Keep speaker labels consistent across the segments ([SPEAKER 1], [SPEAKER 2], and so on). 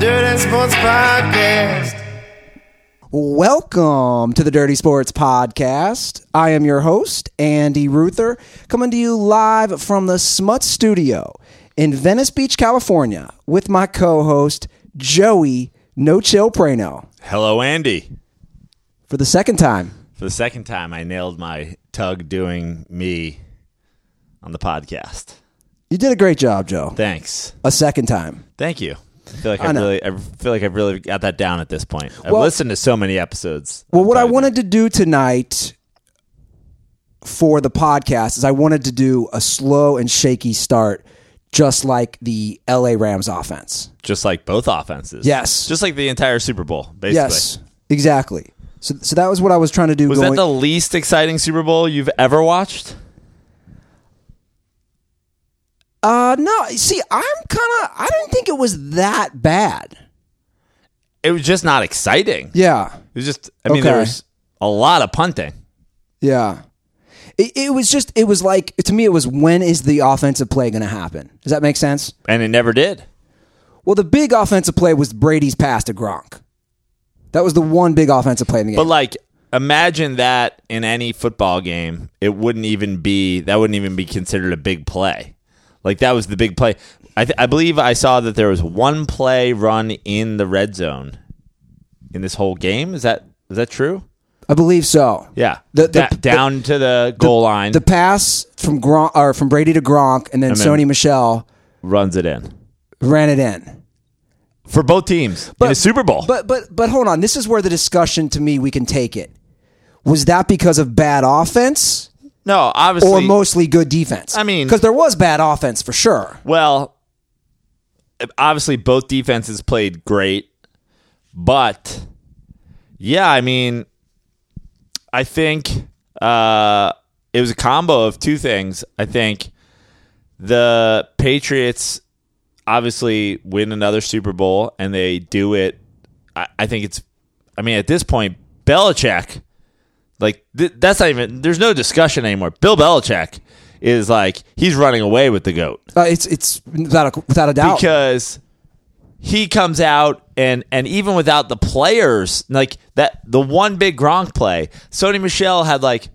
[SPEAKER 1] Dirty Sports Podcast. Welcome to the Dirty Sports Podcast.
[SPEAKER 2] I am your host, Andy Ruther, coming to you live from the Smut Studio in Venice Beach, California, with my co host, Joey No Chill Prano,
[SPEAKER 3] Hello, Andy.
[SPEAKER 2] for the second time.
[SPEAKER 3] For the second time, I nailed my tug doing me on the podcast.
[SPEAKER 2] You did a great job, Joe.
[SPEAKER 3] Thanks.
[SPEAKER 2] A second time.
[SPEAKER 3] Thank you. I feel like
[SPEAKER 2] I,
[SPEAKER 3] I really, I feel like I've really got that down at this point. I've
[SPEAKER 2] Well-
[SPEAKER 3] listened to so many episodes.
[SPEAKER 2] Well, what I wanted to do tonight for the podcast is I wanted to do a slow and shaky start, just like the LA Rams offense.
[SPEAKER 3] just like both offenses.
[SPEAKER 2] Yes.
[SPEAKER 3] just like the entire Super Bowl. Basically.
[SPEAKER 2] Yes, exactly. So, so that was what I was trying to do.
[SPEAKER 3] Was
[SPEAKER 2] going,
[SPEAKER 3] that the least exciting Super Bowl you've ever watched?
[SPEAKER 2] Uh, no. See, I'm kind of. I didn't think it was that bad.
[SPEAKER 3] It was just not exciting.
[SPEAKER 2] Yeah,
[SPEAKER 3] It was just. I mean, there was a lot of punting.
[SPEAKER 2] yeah. It, it was just. It was like to me. It was when is the offensive play going to happen? Does that make sense?
[SPEAKER 3] And it never did.
[SPEAKER 2] Well, the big offensive play was Brady's pass to Gronk. That was the one big offensive play in the game.
[SPEAKER 3] But like, imagine that in any football game, it wouldn't even be that wouldn't even be considered a big play. Like that was the big play. I, th- I believe I saw that there was one play run in the red zone in this whole game. Is that is that true?
[SPEAKER 2] I believe so.
[SPEAKER 3] Yeah,
[SPEAKER 2] The- the-
[SPEAKER 3] Da- down to the goal line,
[SPEAKER 2] The pass from Gronk or from Brady to Gronk, and then
[SPEAKER 3] then-
[SPEAKER 2] Sony Michel
[SPEAKER 3] runs it in
[SPEAKER 2] ran it in.
[SPEAKER 3] for both teams in a Super Bowl.
[SPEAKER 2] But but but hold on. This is where the discussion to me we can take it. Was that because of bad offense
[SPEAKER 3] no, obviously,
[SPEAKER 2] or mostly good defense?
[SPEAKER 3] I mean-
[SPEAKER 2] because there was bad offense for sure.
[SPEAKER 3] Well, obviously both defenses played great, but yeah, I mean, I think uh, it was a combo of two things. I think the Patriots obviously win another Super Bowl, and they do it. I, I think it's. I mean, at this point, Belichick, like th- that's not even. There's no discussion anymore. Bill Belichick is like he's running away with the goat
[SPEAKER 2] Uh, it's it's without a, without a doubt.
[SPEAKER 3] because he comes out and and even without the players like that the one big Gronk play Sony Michel had like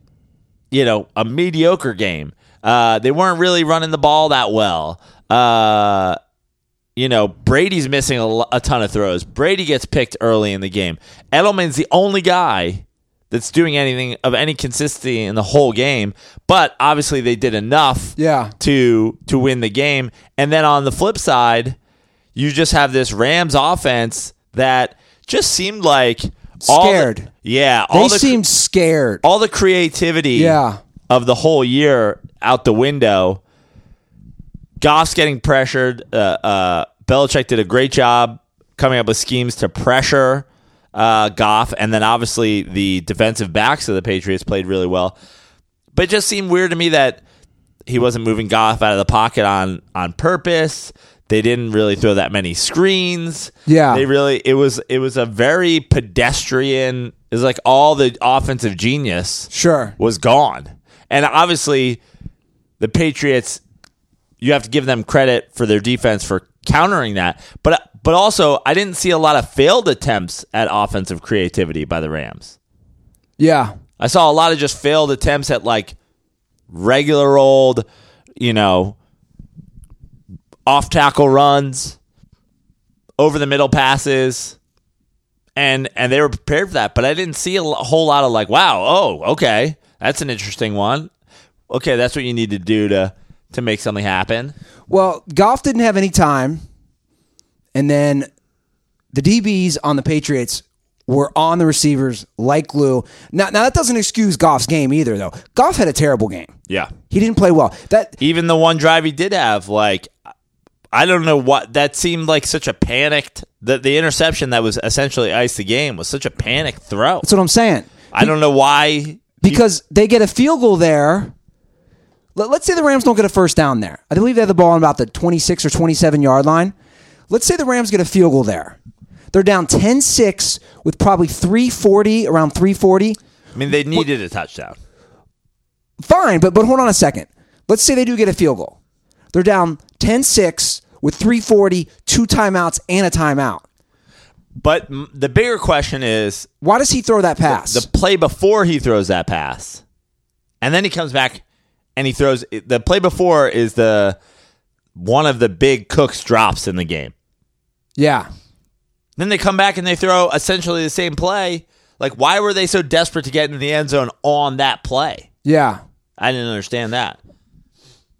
[SPEAKER 3] you know a mediocre game uh they weren't really running the ball that well uh you know Brady's missing a, lo- a ton of throws Brady gets picked early in the game Edelman's the only guy that's doing anything of any consistency in the whole game but obviously they did enough
[SPEAKER 2] Yeah.
[SPEAKER 3] to to win the game. And then on the flip side, you just have this Rams offense that just seemed like all the-
[SPEAKER 2] Scared.
[SPEAKER 3] yeah,
[SPEAKER 2] they
[SPEAKER 3] the
[SPEAKER 2] seemed scared.
[SPEAKER 3] all the creativity
[SPEAKER 2] Yeah.
[SPEAKER 3] of the whole year out the window. Goff's getting pressured. Uh, uh, Belichick did a great job coming up with schemes to pressure uh, Goff, and then obviously the defensive backs of the Patriots played really well. But it just seemed weird to me that he wasn't moving Goff out of the pocket on on purpose. They didn't really throw that many screens.
[SPEAKER 2] Yeah.
[SPEAKER 3] they really it was it was a very pedestrian. It was like all the offensive genius
[SPEAKER 2] Sure.
[SPEAKER 3] was gone. And obviously, the Patriots, you have to give them credit for their defense for countering that. But but also, I didn't see a lot of failed attempts at offensive creativity by the Rams.
[SPEAKER 2] Yeah.
[SPEAKER 3] I saw a lot of just failed attempts at like regular old, you know, off tackle runs, over the middle passes, and and they were prepared for that. But I didn't see a whole lot of like, wow, oh, okay, that's an interesting one. Okay, that's what you need to do to to make something happen.
[SPEAKER 2] Well, Goff didn't have any time, and then the DBs on the Patriots were on the receivers like glue. Now, now that doesn't excuse Goff's game either, though. Goff had a terrible game.
[SPEAKER 3] Yeah.
[SPEAKER 2] He didn't play well. That
[SPEAKER 3] Even the one drive he did have, like, I don't know what that seemed like such a panicked. The the interception that was essentially iced the game was such a panicked throw.
[SPEAKER 2] that's what I'm saying.
[SPEAKER 3] I don't know why.
[SPEAKER 2] Because they get a field goal there Let, let's say the Rams don't get a first down there. I believe they have the ball on about the 26 or 27 yard line. Let's say the Rams get a field goal there. They're down 10 6 with probably 340, around 340.
[SPEAKER 3] I mean, they needed a touchdown.
[SPEAKER 2] Fine, but, but hold on a second. Let's say they do get a field goal. They're down 10 6 with 340, two timeouts, and a timeout.
[SPEAKER 3] But the bigger question is
[SPEAKER 2] Why does he throw that pass?
[SPEAKER 3] the play before he throws that pass, and then he comes back and he throws the play before is the one of the big Cooks drops in the game.
[SPEAKER 2] yeah.
[SPEAKER 3] Then they come back and they throw essentially the same play. Like, why were they so desperate to get into the end zone on that play?
[SPEAKER 2] Yeah.
[SPEAKER 3] I didn't understand that.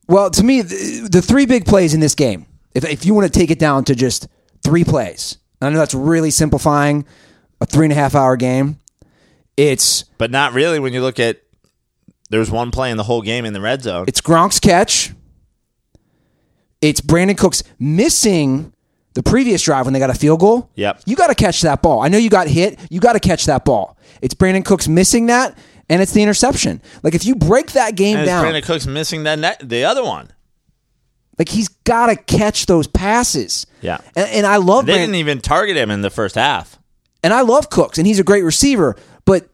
[SPEAKER 2] Well, to me, the, the three big plays in this game, if, if you want to take it down to just three plays, I know that's really simplifying a three and a half hour game. It's
[SPEAKER 3] But not really when you look at there was one play in the whole game in the red zone.
[SPEAKER 2] it's Gronk's catch. It's Brandin Cooks missing the previous drive when they got a field goal.
[SPEAKER 3] Yep.
[SPEAKER 2] You got to catch that ball. I know you got hit. You got to catch that ball. It's Brandin Cooks missing that, and it's the interception. Like if you break that game
[SPEAKER 3] and
[SPEAKER 2] down,
[SPEAKER 3] Brandin Cooks missing that net, the other one.
[SPEAKER 2] like he's got to catch those passes.
[SPEAKER 3] Yeah.
[SPEAKER 2] And, and I love
[SPEAKER 3] They
[SPEAKER 2] Brandin.
[SPEAKER 3] didn't even target him in the first half.
[SPEAKER 2] and I love Cooks, and he's a great receiver, but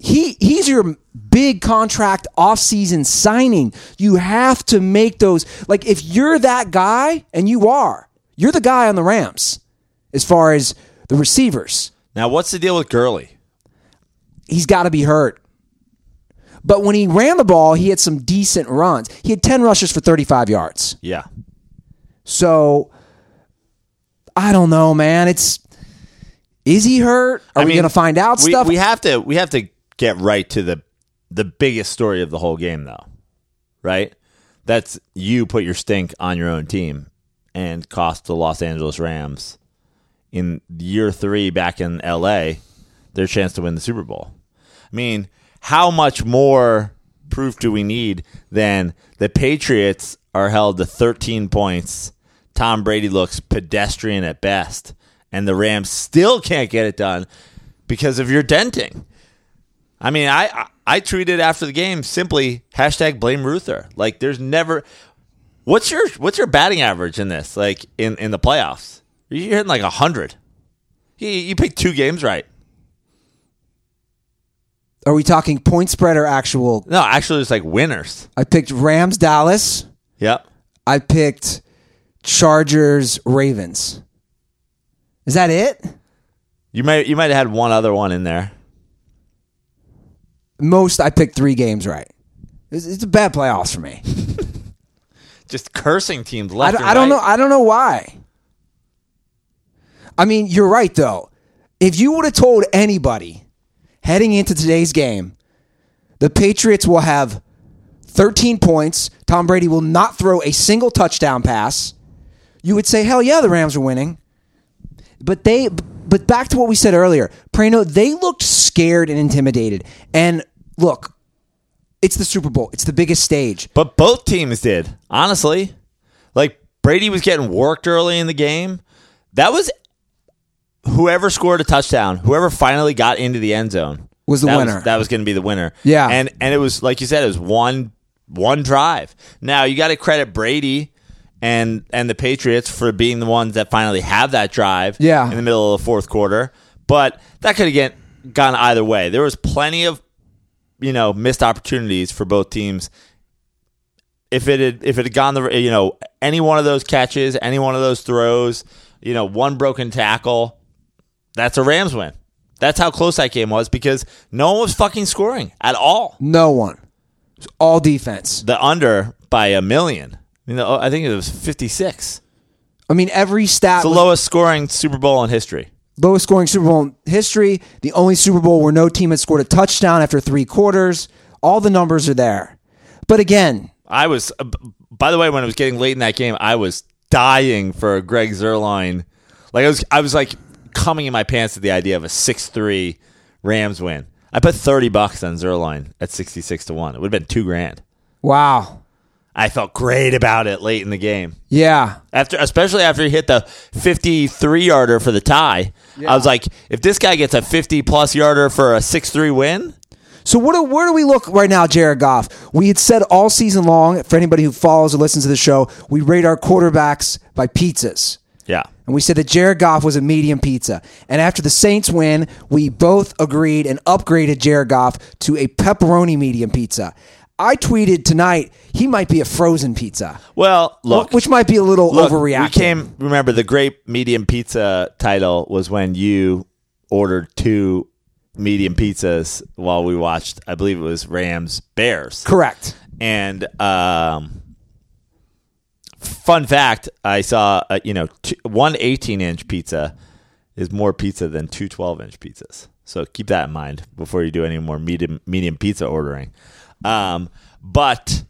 [SPEAKER 2] he he's your big contract offseason signing. You have to make those like if you're that guy, and you are, you're the guy on the Rams as far as the receivers.
[SPEAKER 3] Now, what's the deal with Gurley?
[SPEAKER 2] He's got to be hurt. But when he ran the ball, he had some decent runs. He had 10 rushes for 35 yards.
[SPEAKER 3] Yeah.
[SPEAKER 2] So I don't know, man. It's is he hurt? Are
[SPEAKER 3] I
[SPEAKER 2] we
[SPEAKER 3] mean,
[SPEAKER 2] going to find out
[SPEAKER 3] we,
[SPEAKER 2] stuff?
[SPEAKER 3] We have to we have to get right to the the biggest story of the whole game, though. Right? That's you put your stink on your own team and cost the Los Angeles Rams in year three back in L.A. their chance to win the Super Bowl. I mean, how much more proof do we need than the Patriots are held to 13 points? Tom Brady looks pedestrian at best, and the Rams still can't get it done because of your denting. I mean, I I, tweeted after the game simply hashtag blame Ruther. Like, there's never. What's your what's your batting average in this? Like in in the playoffs, you're hitting like hundred. You you picked two games right.
[SPEAKER 2] Are we talking point spread or actual?
[SPEAKER 3] No, actually, it's like winners.
[SPEAKER 2] I picked Rams, Dallas.
[SPEAKER 3] Yep.
[SPEAKER 2] I picked Chargers, Ravens. Is that it?
[SPEAKER 3] You might you might have had one other one in there.
[SPEAKER 2] Most I picked three games right. It's, it's a bad playoffs for me.
[SPEAKER 3] Just cursing teams left.
[SPEAKER 2] I don't
[SPEAKER 3] right.
[SPEAKER 2] know. I don't know why. I mean, you're right though. If you would have told anybody heading into today's game, the Patriots will have 13 points. Tom Brady will not throw a single touchdown pass. You would say, "Hell yeah, the Rams are winning." But they, but back to what we said earlier, Prano, they looked scared and intimidated. And look, it's the Super Bowl. It's the biggest stage.
[SPEAKER 3] But both teams did, honestly. Like Brady was getting worked early in the game. That was whoever scored a touchdown, whoever finally got into the end zone
[SPEAKER 2] Was the
[SPEAKER 3] that
[SPEAKER 2] winner.
[SPEAKER 3] that was going to be the winner.
[SPEAKER 2] Yeah.
[SPEAKER 3] and and it was like you said, it was one one drive. Now you got to credit Brady and and the Patriots for being the ones that finally have that drive.
[SPEAKER 2] Yeah.
[SPEAKER 3] in the middle of the fourth quarter. But that could have gone either way. There was plenty of you know missed opportunities for both teams if it had if it had gone the you know any one of those catches, any one of those throws, you know, one broken tackle, that's a Rams win. That's how close that game was because no one was fucking scoring at all.
[SPEAKER 2] No one. It was all defense.
[SPEAKER 3] The under by a million. You know, I think it was fifty six.
[SPEAKER 2] I mean, every stat
[SPEAKER 3] It's the
[SPEAKER 2] was
[SPEAKER 3] lowest scoring Super Bowl in history.
[SPEAKER 2] Lowest scoring Super Bowl in history. The only Super Bowl where no team had scored a touchdown after three quarters. All the numbers are there. But again,
[SPEAKER 3] I was, uh, by the way, when it was getting late in that game, I was dying for a Greg Zuerlein. Like I was, I was like coming in my pants at the idea of a six-three Rams win. I put thirty bucks on Zuerlein at sixty-six to one. It would have been two grand.
[SPEAKER 2] wow.
[SPEAKER 3] I felt great about it late in the game.
[SPEAKER 2] Yeah.
[SPEAKER 3] After, especially after he hit the fifty-three yarder for the tie, I was like, if this guy gets a fifty-plus yarder for a six-three win,
[SPEAKER 2] So what do, where do we look right now, Jared Goff? We had said all season long, for anybody who follows or listens to the show, we rate our quarterbacks by pizzas.
[SPEAKER 3] Yeah.
[SPEAKER 2] And we said that Jared Goff was a medium pizza. And after the Saints win, we both agreed and upgraded Jared Goff to a pepperoni medium pizza. I tweeted tonight he might be a frozen pizza.
[SPEAKER 3] Well, look,
[SPEAKER 2] which might be a little
[SPEAKER 3] look,
[SPEAKER 2] overreacting.
[SPEAKER 3] We came. Remember, the great medium pizza title was when you ordered two medium pizzas while we watched. I believe it was Rams Bears.
[SPEAKER 2] Correct.
[SPEAKER 3] And um, fun fact, I saw uh, you know two, one 18 inch pizza is more pizza than two 12 inch pizzas. So keep that in mind before you do any more medium medium pizza ordering. Um, but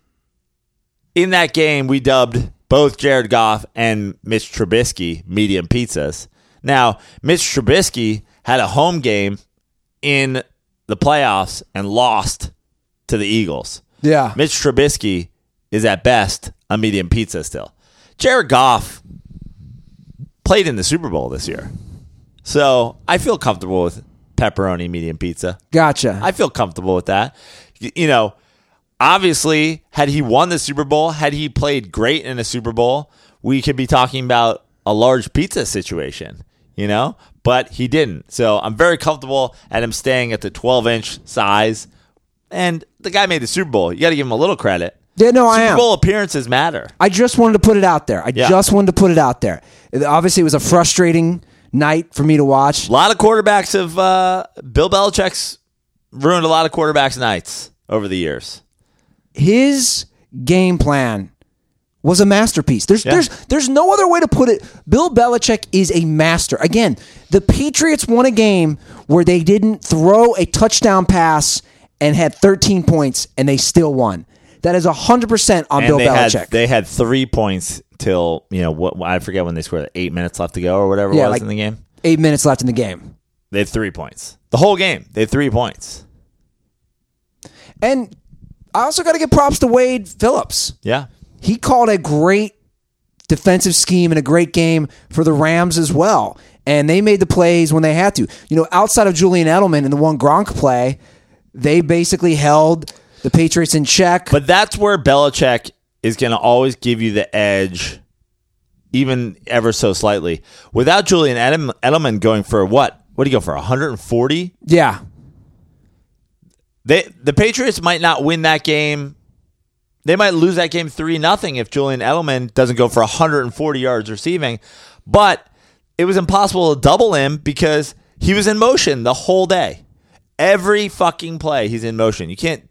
[SPEAKER 3] in that game, we dubbed both Jared Goff and Mitch Trubisky medium pizzas. Now, Mitch Trubisky had a home game in the playoffs and lost to the Eagles.
[SPEAKER 2] Yeah.
[SPEAKER 3] Mitch Trubisky is at best a medium pizza still. Jared Goff played in the Super Bowl this year. So I feel comfortable with pepperoni medium pizza.
[SPEAKER 2] Gotcha.
[SPEAKER 3] I feel comfortable with that. You know, obviously, had he won the Super Bowl, had he played great in a Super Bowl, we could be talking about a large pizza situation, you know? But he didn't. So I'm very comfortable at him staying at the 12 inch size. And the guy made the Super Bowl. You got to give him a little credit.
[SPEAKER 2] Yeah, no, I
[SPEAKER 3] Super
[SPEAKER 2] am.
[SPEAKER 3] Bowl appearances matter.
[SPEAKER 2] I just wanted to put it out there. I
[SPEAKER 3] Yeah.
[SPEAKER 2] just wanted to put it out there. Obviously, it was a frustrating night for me to watch.
[SPEAKER 3] A lot of quarterbacks have, uh, Bill Belichick's ruined a lot of quarterbacks' nights over the years.
[SPEAKER 2] His game plan was a masterpiece. There's
[SPEAKER 3] Yeah.
[SPEAKER 2] there's there's no other way to put it. Bill Belichick is a master. Again, the Patriots won a game where they didn't throw a touchdown pass and had 13 points and they still won. That is 100% on
[SPEAKER 3] and
[SPEAKER 2] Bill
[SPEAKER 3] they
[SPEAKER 2] Belichick.
[SPEAKER 3] Had, they had three points till you know what I forget when they scored eight minutes left to go or whatever
[SPEAKER 2] Yeah,
[SPEAKER 3] it was
[SPEAKER 2] like-
[SPEAKER 3] in the game.
[SPEAKER 2] 8 minutes left in the game.
[SPEAKER 3] They had three points the whole game. They had three points.
[SPEAKER 2] And I also got to give props to Wade Phillips.
[SPEAKER 3] Yeah,
[SPEAKER 2] he called a great defensive scheme and a great game for the Rams as well. And they made the plays when they had to. You know, outside of Julian Edelman and the one Gronk play, they basically held the Patriots in check.
[SPEAKER 3] but that's where Belichick is going to always give you the edge, even ever so slightly. Without Julian Edelman going for what? What do you go for? 140?
[SPEAKER 2] yeah,
[SPEAKER 3] They the Patriots might not win that game. They might lose that game three nothing if Julian Edelman doesn't go for 140 yards receiving. But it was impossible to double him because he was in motion the whole day. Every fucking play, he's in motion. You can't,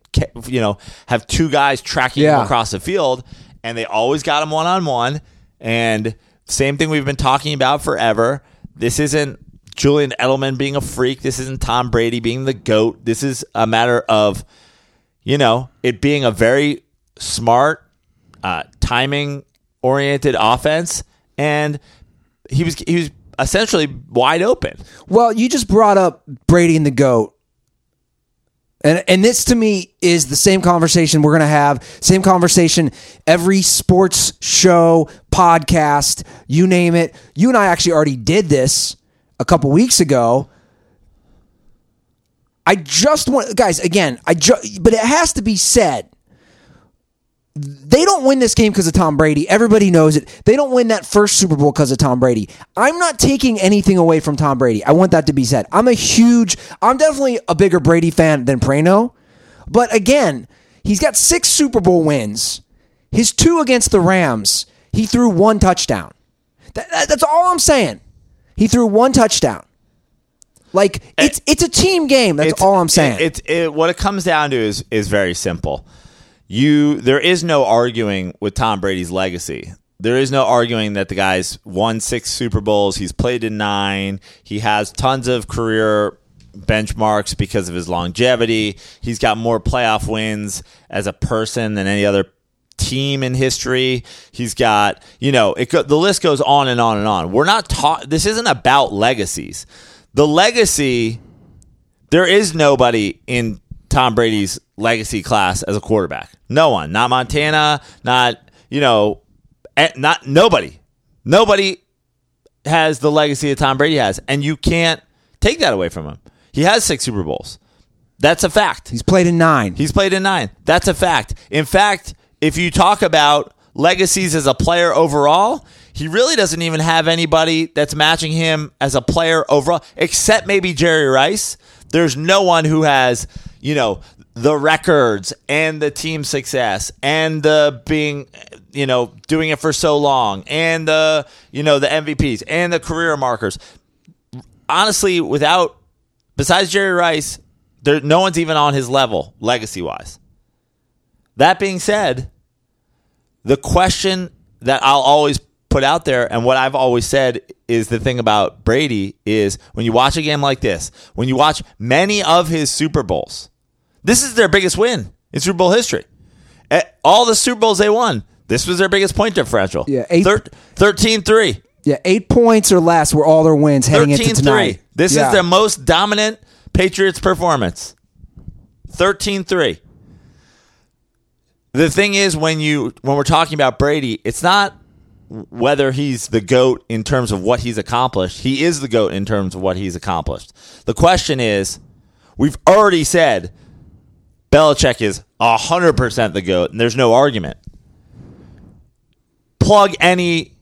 [SPEAKER 3] you know, have two guys tracking him across the field, and they always got him one on one. And same thing we've been talking about forever. This isn't Julian Edelman being a freak. This isn't Tom Brady being the goat. This is a matter of, you know, it being a very smart, uh, timing oriented offense, and he was he was essentially wide open.
[SPEAKER 2] Well, you just brought up Brady and the GOAT. And and this to me is the same conversation we're going to have, same conversation every sports show, podcast, you name it. You and I actually already did this a couple weeks ago. I just want guys, again, I ju- but it has to be said they don't win this game because of Tom Brady. Everybody knows it. They don't win that first Super Bowl because of Tom Brady. I'm not taking anything away from Tom Brady. I want that to be said. I'm a huge, I'm definitely a bigger Brady fan than Prano. But again, he's got six Super Bowl wins. His two against the Rams, he threw one touchdown. That- that- that's all I'm saying. He threw one touchdown. Like it's it's a team game. That's
[SPEAKER 3] It's-
[SPEAKER 2] all I'm saying.
[SPEAKER 3] It's it, what it comes down to is is very simple. You there is no arguing with Tom Brady's legacy. There is no arguing that the guy's won six Super Bowls. He's played in nine. He has tons of career benchmarks because of his longevity. He's got more playoff wins as a person than any other team in history. He's got, you know, it go, the list goes on and on and on. We're not taught. This isn't about legacies. The legacy there is nobody in Tom Brady's legacy class as a quarterback. No one. Not Montana. Not you know. eh, Not nobody. Nobody has the legacy that Tom Brady has, and you can't take that away from him. He has six Super Bowls. That's a fact.
[SPEAKER 2] He's played in nine.
[SPEAKER 3] He's played in nine. That's a fact. In fact, if you talk about legacies as a player overall, he really doesn't even have anybody that's matching him as a player overall, except maybe Jerry Rice. There's no one who has, you know, the records and the team success and the being, you know, doing it for so long and the, you know, the MVPs and the career markers. Honestly, without, besides Jerry Rice, there, no one's even on his level legacy wise. That being said, the question that I'll always put out there and what I've always said is the thing about Brady is when you watch a game like this, when you watch many of his Super Bowls, this is their biggest win in Super Bowl history. At all the Super Bowls they won, this was their biggest point differential.
[SPEAKER 2] Yeah, eight-
[SPEAKER 3] Thir- 13-3.
[SPEAKER 2] yeah, eight points or less were all their wins heading into
[SPEAKER 3] 13-3.
[SPEAKER 2] tonight.
[SPEAKER 3] This
[SPEAKER 2] Yeah.
[SPEAKER 3] is their most dominant Patriots performance. 13-3. The thing is when you when we're talking about Brady, it's not whether he's the goat in terms of what he's accomplished. He is the goat in terms of what he's accomplished. The question is, we've already said Belichick is 100% the goat and there's no argument. Plug any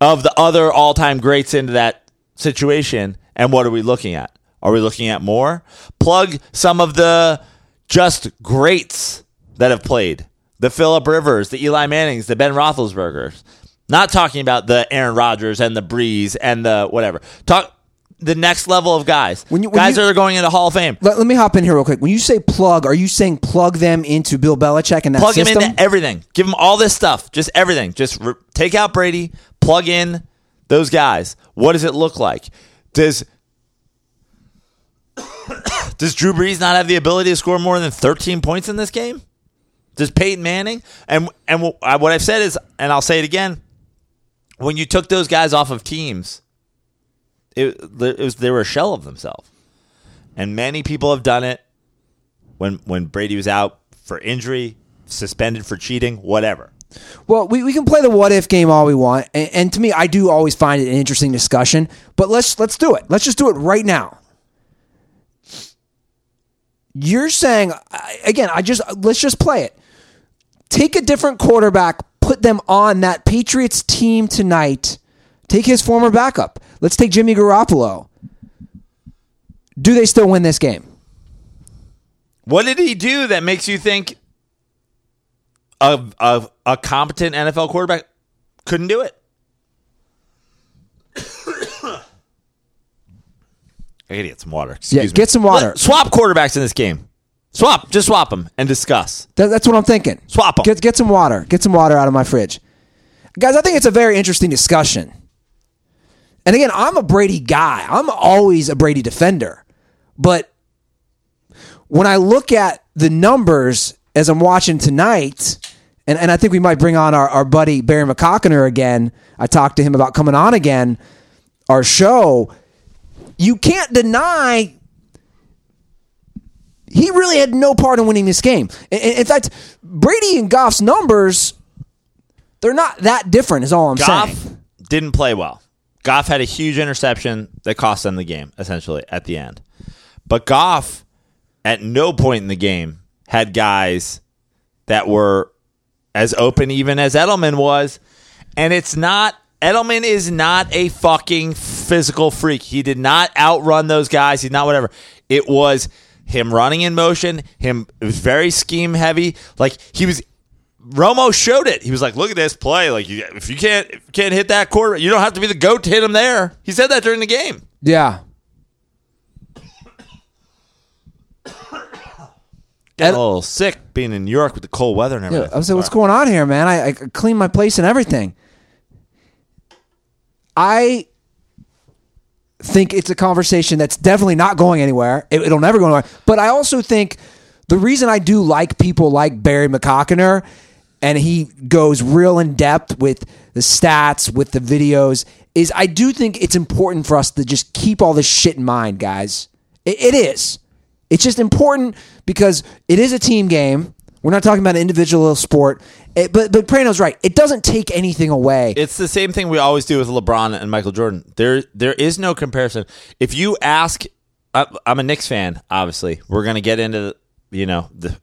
[SPEAKER 3] of the other all-time greats into that situation and what are we looking at? Are we looking at more? Plug some of the just greats that have played. The Philip Rivers, the Eli Mannings, the Ben Roethlisbergers. Not talking about the Aaron Rodgers and the Brees and the whatever. Talk the next level of guys.
[SPEAKER 2] When you- when
[SPEAKER 3] guys
[SPEAKER 2] you-
[SPEAKER 3] that are going into Hall of Fame.
[SPEAKER 2] Let, let me hop in here real quick. When you say plug, are you saying plug them into Bill Belichick and that
[SPEAKER 3] plug
[SPEAKER 2] system?
[SPEAKER 3] him into everything. Give them all this stuff. Just everything. Just re- take out Brady. Plug in those guys. What does it look like? Does does Drew Brees not have the ability to score more than 13 points in this game? Does Peyton Manning? And and what I've said is, and I'll say it again. When you took those guys off of teams, it, it was they were a shell of themselves, and many people have done it when when Brady was out for injury, suspended for cheating, whatever.
[SPEAKER 2] Well, we, we can play the what if game all we want, and, and to me, I do always find it an interesting discussion. But let's let's do it. Let's just do it right now. You're saying again. I just let's just play it. Take a different quarterback, put them on that Patriots team tonight. Take his former backup. Let's take Jimmy Garoppolo. Do they still win this game?
[SPEAKER 3] What did he do that makes you think a a, a competent NFL quarterback couldn't do it? I gotta get some water. Excuse
[SPEAKER 2] Yeah,
[SPEAKER 3] me.
[SPEAKER 2] get some water.
[SPEAKER 3] Let- swap quarterbacks in this game. Swap, just swap them and discuss.
[SPEAKER 2] That, that's what I'm thinking.
[SPEAKER 3] Swap 'em.
[SPEAKER 2] Get get some water. Get some water out of my fridge, guys. I think it's a very interesting discussion. And again, I'm a Brady guy. I'm always a Brady defender, but when I look at the numbers as I'm watching tonight, and, and I think we might bring on our, our buddy Barry McCockiner again. I talked to him about coming on again, our show. You can't deny he really had no part in winning this game. In, fact, Brady and Goff's numbers, they're not that different, is all I'm
[SPEAKER 3] Goff
[SPEAKER 2] saying.
[SPEAKER 3] Goff didn't play well. Goff had a huge interception that cost them the game, essentially, at the end. But Goff, at no point in the game, had guys that were as open even as Edelman was. And it's not, Edelman is not a fucking physical freak. He did not outrun those guys. He's not whatever. It was him running in motion, him, it was very scheme heavy. Like, he was, Romo showed it. He was like, "Look at this play. Like, you, if you can't if you can't hit that quarter, you don't have to be the goat to hit him there." He said that during the game.
[SPEAKER 2] Yeah.
[SPEAKER 3] Got a little sick being in New York with the cold weather and
[SPEAKER 2] Yeah,
[SPEAKER 3] everything.
[SPEAKER 2] I was like, what's going on here, man? I, I cleaned my place and everything. I think it's a conversation that's definitely not going anywhere. It, will never go anywhere. But I also think the reason I do like people like Barry McCockiner, and he goes real in depth with the stats, with the videos, is I do think it's important for us to just keep all this shit in mind, guys. It, it is. It's just important because it is a team game. We're not talking about an individual sport. It, but but Prano's right. It doesn't take anything away.
[SPEAKER 3] It's the same thing we always do with LeBron and Michael Jordan. There there is no comparison. If you ask I'm a Knicks fan. Obviously, we're gonna get into you know the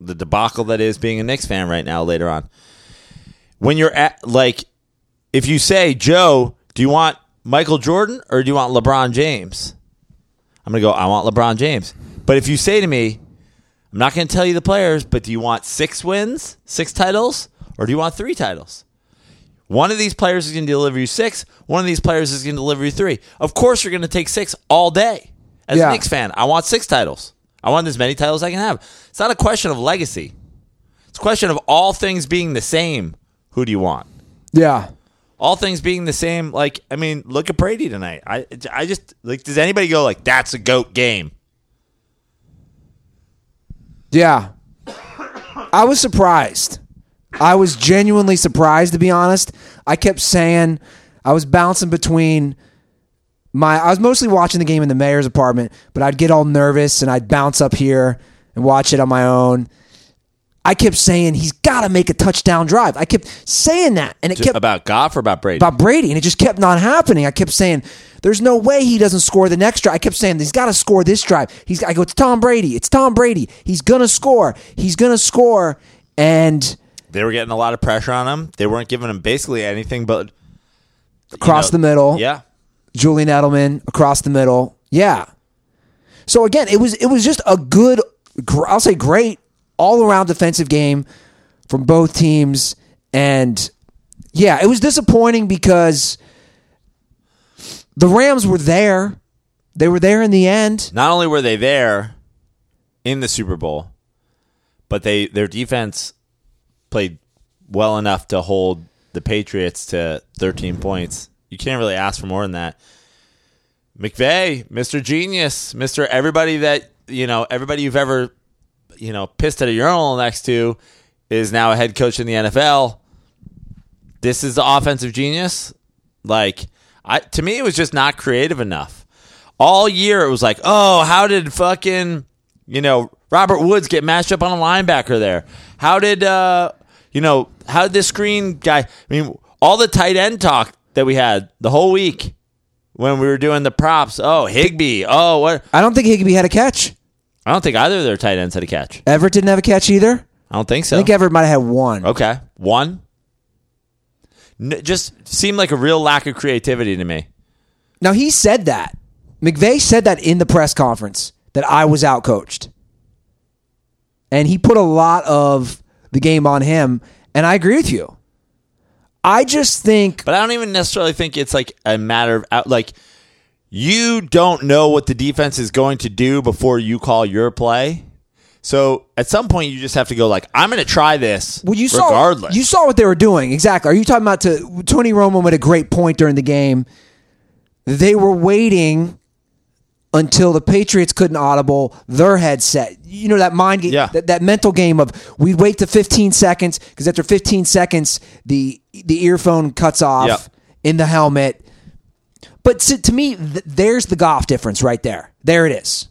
[SPEAKER 3] the debacle that is being a Knicks fan right now. Later on, when you're at like, if you say Joe, do you want Michael Jordan or do you want LeBron James? I'm gonna go. I want LeBron James. But if you say to me, I'm not gonna tell you the players, but do you want six wins, six titles, or do you want three titles? One of these players is going to deliver you six. One of these players is going to deliver you three. Of course, you're going to take six all day. As
[SPEAKER 2] Yeah.
[SPEAKER 3] a Knicks fan, I want six titles. I want as many titles as I can have. It's not a question of legacy. It's a question of all things being the same. Who do you want?
[SPEAKER 2] Yeah.
[SPEAKER 3] All things being the same. Like, I mean, look at Brady tonight. I, I just like. Does anybody go like that's a goat game?
[SPEAKER 2] Yeah. I was surprised. I was genuinely surprised to be honest. I kept saying I was bouncing between my I was mostly watching the game in the mayor's apartment, but I'd get all nervous and I'd bounce up here and watch it on my own. I kept saying he's got to make a touchdown drive. I kept saying that and it kept
[SPEAKER 3] About Goff or about Brady?
[SPEAKER 2] about Brady, and it just kept not happening. I kept saying, "There's no way he doesn't score the next drive." I kept saying, "He's got to score this drive." He's. I go, "It's Tom Brady. It's Tom Brady. He's gonna score. He's gonna score." And
[SPEAKER 3] they were getting a lot of pressure on him. They weren't giving him basically anything but
[SPEAKER 2] across
[SPEAKER 3] know,
[SPEAKER 2] the middle,
[SPEAKER 3] Yeah.
[SPEAKER 2] Julian Edelman across the middle, yeah. So again, it was it was just a good, I'll say, great all around defensive game from both teams, and yeah, it was disappointing because the Rams were there. They were there in the end.
[SPEAKER 3] Not only were they there in the Super Bowl, but they their defense played well enough to hold the Patriots to 13 points. You can't really ask for more than that. McVay, Mr. Genius, Mr. Everybody that, you know, everybody you've ever, you know, pissed at a urinal next to is now a head coach in the NFL. This is the offensive genius. Like, I to me, it was just not creative enough. All year, it was like, oh, how did fucking, you know, Robert Woods get matched up on a linebacker there? How did, uh, you know, how did this screen guy? I mean, all the tight end talk that we had the whole week when we were doing the props. Oh, Higbee. Oh, what?
[SPEAKER 2] I don't think Higbee had a catch.
[SPEAKER 3] I don't think either of their tight ends had a catch.
[SPEAKER 2] Everett didn't have a catch either.
[SPEAKER 3] I don't think so.
[SPEAKER 2] I think Everett might have had one.
[SPEAKER 3] Okay, one. N- just seemed like a real lack of creativity to me.
[SPEAKER 2] Now he said that. McVay said that in the press conference that I was outcoached. And he put a lot of the game on him, and I agree with you. I just think
[SPEAKER 3] But I don't even necessarily think it's like a matter of out like you don't know what the defense is going to do before you call your play. So at some point you just have to go like I'm going to try this
[SPEAKER 2] well, you saw
[SPEAKER 3] regardless.
[SPEAKER 2] you saw what they were doing exactly. Are you talking about to Tony Romo made a great point during the game? They were waiting until the Patriots couldn't audible their headset. You know that mind game,
[SPEAKER 3] Yeah.
[SPEAKER 2] that, that mental game of we wait to 15 seconds because after 15 seconds the the earphone cuts off
[SPEAKER 3] Yep.
[SPEAKER 2] in the helmet. But to, to me, th- there's the Goff difference right there. There it is.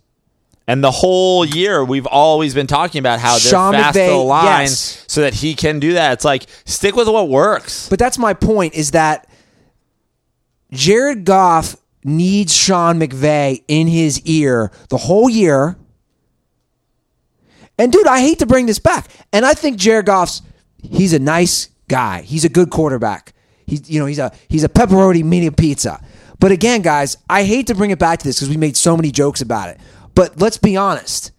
[SPEAKER 3] and the whole year we've always been talking about how they're
[SPEAKER 2] Sean
[SPEAKER 3] fast to
[SPEAKER 2] McVay,
[SPEAKER 3] the line
[SPEAKER 2] yes.
[SPEAKER 3] so that he can do that. It's like stick with what works.
[SPEAKER 2] But that's my point is that Jared Goff needs Sean McVay in his ear the whole year. And dude, I hate to bring this back. And I think Jared Goff's he's a nice guy. He's a good quarterback. He's you know, he's a he's a pepperoni mini pizza. But again, guys, I hate to bring it back to this because we made so many jokes about it. But let's be honest.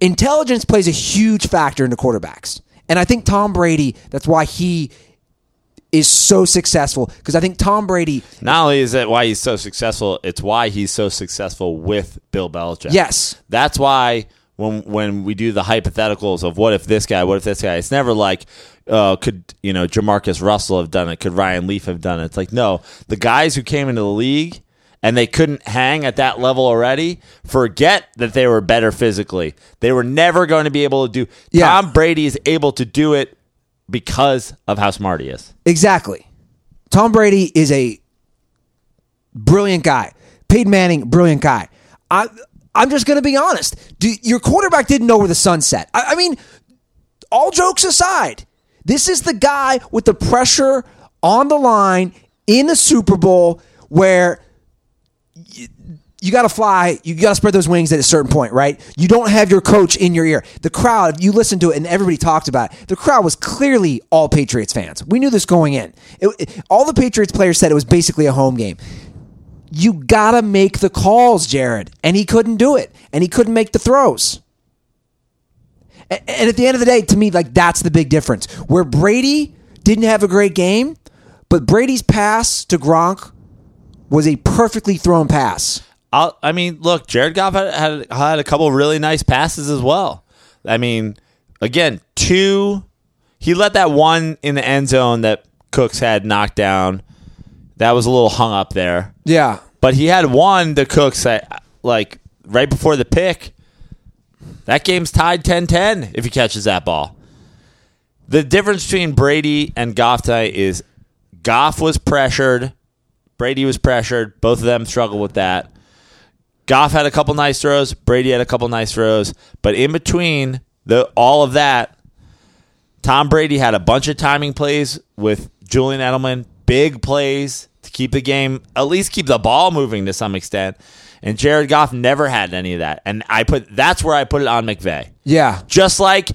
[SPEAKER 2] Intelligence plays a huge factor into quarterbacks. And I think Tom Brady, that's why he is so successful because I think Tom Brady,
[SPEAKER 3] Not only is it why he's so successful, it's why he's so successful with Bill Belichick.
[SPEAKER 2] yes,
[SPEAKER 3] That's why when when we do the hypotheticals of what if this guy, what if this guy, it's never like, uh, could you know Jamarcus Russell have done it? Could Ryan Leaf have done it? It's like no, the guys who came into the league and they couldn't hang at that level already. Forget that they were better physically. They were never going to be able to do.
[SPEAKER 2] Yeah.
[SPEAKER 3] Tom Brady is able to do it because of how smart he is.
[SPEAKER 2] exactly. Tom Brady is a brilliant guy. Peyton Manning, brilliant guy. I, I'm just going to be honest. Do, your quarterback didn't know where the sun set. I, I mean, all jokes aside, this is the guy with the pressure on the line in the Super Bowl where y- you got to fly. You got to spread those wings at a certain point, right? You don't have your coach in your ear. The crowd, if you listened to it, and everybody talked about it. The crowd was clearly all Patriots fans. We knew this going in. It, it- all the Patriots players said it was basically a home game. You got to make the calls, Jared, and he couldn't do it, and he couldn't make the throws. And at the end of the day, to me, like that's the big difference. Where Brady didn't have a great game, but Brady's pass to Gronk was a perfectly thrown pass.
[SPEAKER 3] I'll, I mean, look, Jared Goff had, had had a couple really nice passes as well. I mean, again, two. He let that one in the end zone that Cooks had knocked down. That was a little hung up there.
[SPEAKER 2] Yeah.
[SPEAKER 3] But he had one the Cooks like right before the pick. That game's tied 10-10 if he catches that ball. The difference between Brady and Goff tonight is Goff was pressured, Brady was pressured. Both of them struggled with that. Goff had a couple nice throws, Brady had a couple nice throws, but in between the all of that, Tom Brady had a bunch of timing plays with Julian Edelman, big plays to keep the game, at least keep the ball moving to some extent. And Jared Goff never had any of that. And I put that's where I put it on McVay.
[SPEAKER 2] Yeah.
[SPEAKER 3] Just like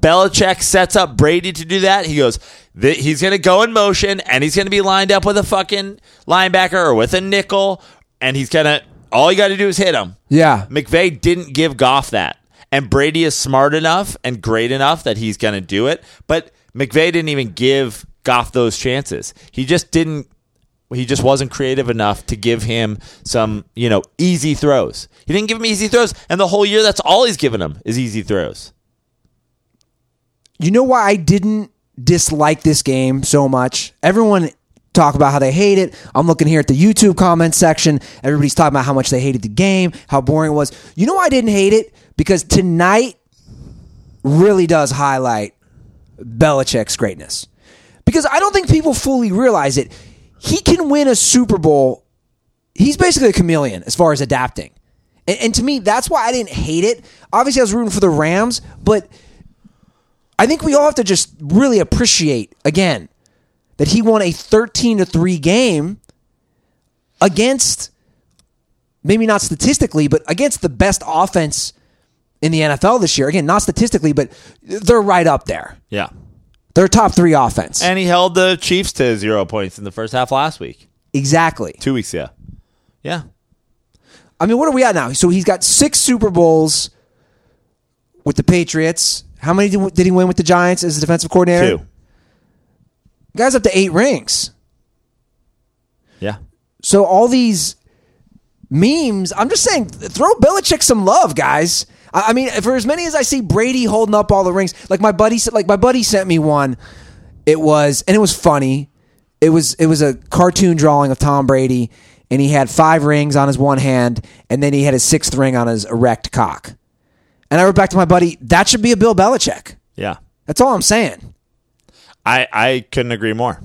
[SPEAKER 3] Belichick sets up Brady to do that, he goes, he's going to go in motion and he's going to be lined up with a fucking linebacker or with a nickel, and he's going to, all you got to do is hit him.
[SPEAKER 2] Yeah.
[SPEAKER 3] McVay didn't give Goff that. And Brady is smart enough and great enough that he's going to do it. But McVay didn't even give Goff those chances. He just didn't. He just wasn't creative enough to give him some, you know, easy throws. He didn't give him easy throws, and the whole year that's all he's given him is easy throws.
[SPEAKER 2] You know why I didn't dislike this game so much? Everyone talk about how they hate it. I'm looking here at the YouTube comment section. Everybody's talking about how much they hated the game, how boring it was. You know why I didn't hate it? Because tonight really does highlight Belichick's greatness. Because I don't think people fully realize it. He can win a Super Bowl. He's basically a chameleon as far as adapting. And, and to me, that's why I didn't hate it. Obviously, I was rooting for the Rams, but I think we all have to just really appreciate again that he won a 13 to 3 game against maybe not statistically, but against the best offense in the NFL this year. Again, not statistically, but they're right up there.
[SPEAKER 3] Yeah.
[SPEAKER 2] They're top 3 offense.
[SPEAKER 3] And he held the Chiefs to zero points in the first half last week,
[SPEAKER 2] exactly.
[SPEAKER 3] two weeks yeah. Yeah.
[SPEAKER 2] I mean, what are we at now? So he's got 6 Super Bowls with the Patriots. How many did he win with the Giants as a defensive coordinator?
[SPEAKER 3] Two.
[SPEAKER 2] Guy's up to 8 rings.
[SPEAKER 3] Yeah.
[SPEAKER 2] So all these memes, I'm just saying, throw Belichick some love, guys. I I mean, for as many as I see Brady holding up all the rings, like my buddy, said- like my buddy sent me one. It was, and it was funny. It was, it was a cartoon drawing of Tom Brady, and he had five rings on his one hand, and then he had his sixth ring on his erect cock. And I wrote back to my buddy, that should be a Bill Belichick.
[SPEAKER 3] Yeah.
[SPEAKER 2] That's all I'm saying.
[SPEAKER 3] I, I couldn't agree more.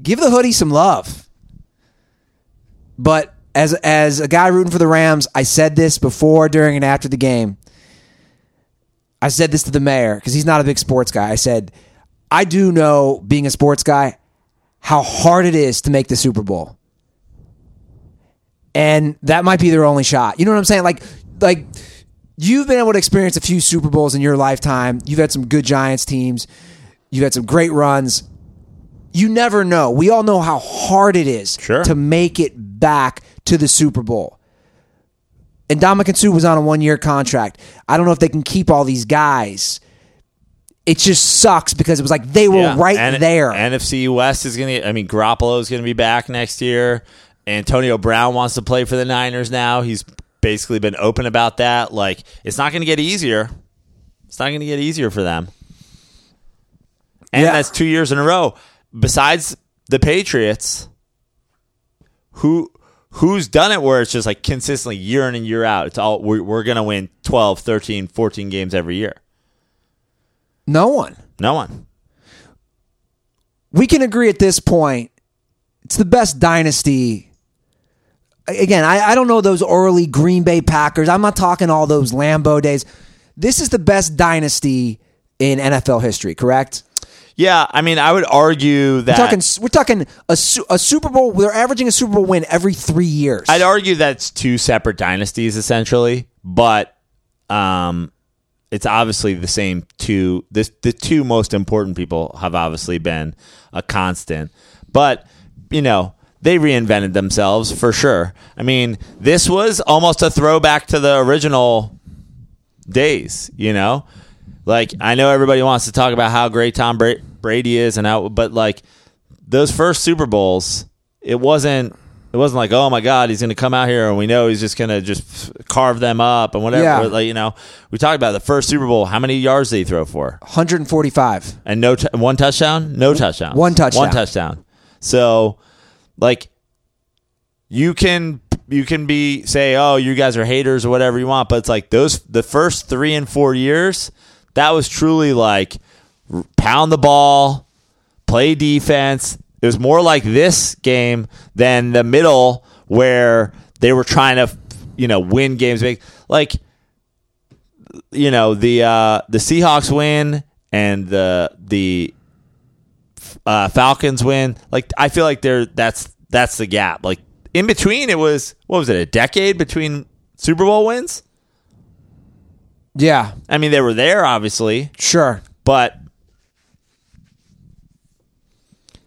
[SPEAKER 2] give the hoodie some love. But as as a guy rooting for the Rams, I said this before, during, and after the game. I said this to the mayor because he's not a big sports guy. I said, I do know, being a sports guy, how hard it is to make the Super Bowl. And that might be their only shot. You know what I'm saying? Like, like you've been able to experience a few Super Bowls in your lifetime. You've had some good Giants teams. You've had some great runs you never know. We all know how hard it is
[SPEAKER 3] Sure.
[SPEAKER 2] to make it back to the Super Bowl. And Ndamukong Suh was on a one year contract. I don't know if they can keep all these guys. It just sucks because it was like they were
[SPEAKER 3] Yeah.
[SPEAKER 2] right
[SPEAKER 3] And-
[SPEAKER 2] there.
[SPEAKER 3] NFC West is going to. I mean, Garoppolo is going to be back next year. Antonio Brown wants to play for the Niners now. He's basically been open about that. Like, it's not going to get easier. It's not going to get easier for them. And
[SPEAKER 2] Yeah.
[SPEAKER 3] that's two years in a row. Besides the Patriots, who who's done it where it's just like consistently year in and year out. It's all we're, we're going to win 12, 13, 14 games every year.
[SPEAKER 2] no one.
[SPEAKER 3] No one.
[SPEAKER 2] We can agree at this point. It's the best dynasty. Again, I, I don't know those early Green Bay Packers. I'm not talking all those lambo days. This is the best dynasty in NFL history, correct?
[SPEAKER 3] Yeah, I mean, I would argue that
[SPEAKER 2] We're talking, we're talking a, su- a Super Bowl. They're averaging a Super Bowl win every three years.
[SPEAKER 3] I'd argue that's two separate dynasties essentially, but um, it's obviously the same two. This the two most important people have obviously been a constant, but you know they reinvented themselves for sure. I mean, this was almost a throwback to the original days. You know, like I know everybody wants to talk about how great Tom Bra- Brady is and how, but like those first Super Bowls, it wasn't. It wasn't like, oh my God, he's going to come out here and we know he's just going to just carve them up and whatever.
[SPEAKER 2] Yeah.
[SPEAKER 3] Like you know, we talked about the first Super Bowl. How many yards did he throw for?
[SPEAKER 2] 145.
[SPEAKER 3] And no t- one touchdown, no touchdown,
[SPEAKER 2] One touchdown.
[SPEAKER 3] one touchdown. So, like, you can you can be say, oh, you guys are haters or whatever you want, but it's like those the first three and four years, that was truly like pound the ball, play defense. It was more like this game than the middle where they were trying to, you know, win games. Like, you know, the uh, the Seahawks win and the the uh, Falcons win. Like, I feel like there that's that's the gap. Like in between, it was what was it a decade between Super Bowl wins?
[SPEAKER 2] Yeah,
[SPEAKER 3] I mean, they were there obviously,
[SPEAKER 2] sure.
[SPEAKER 3] but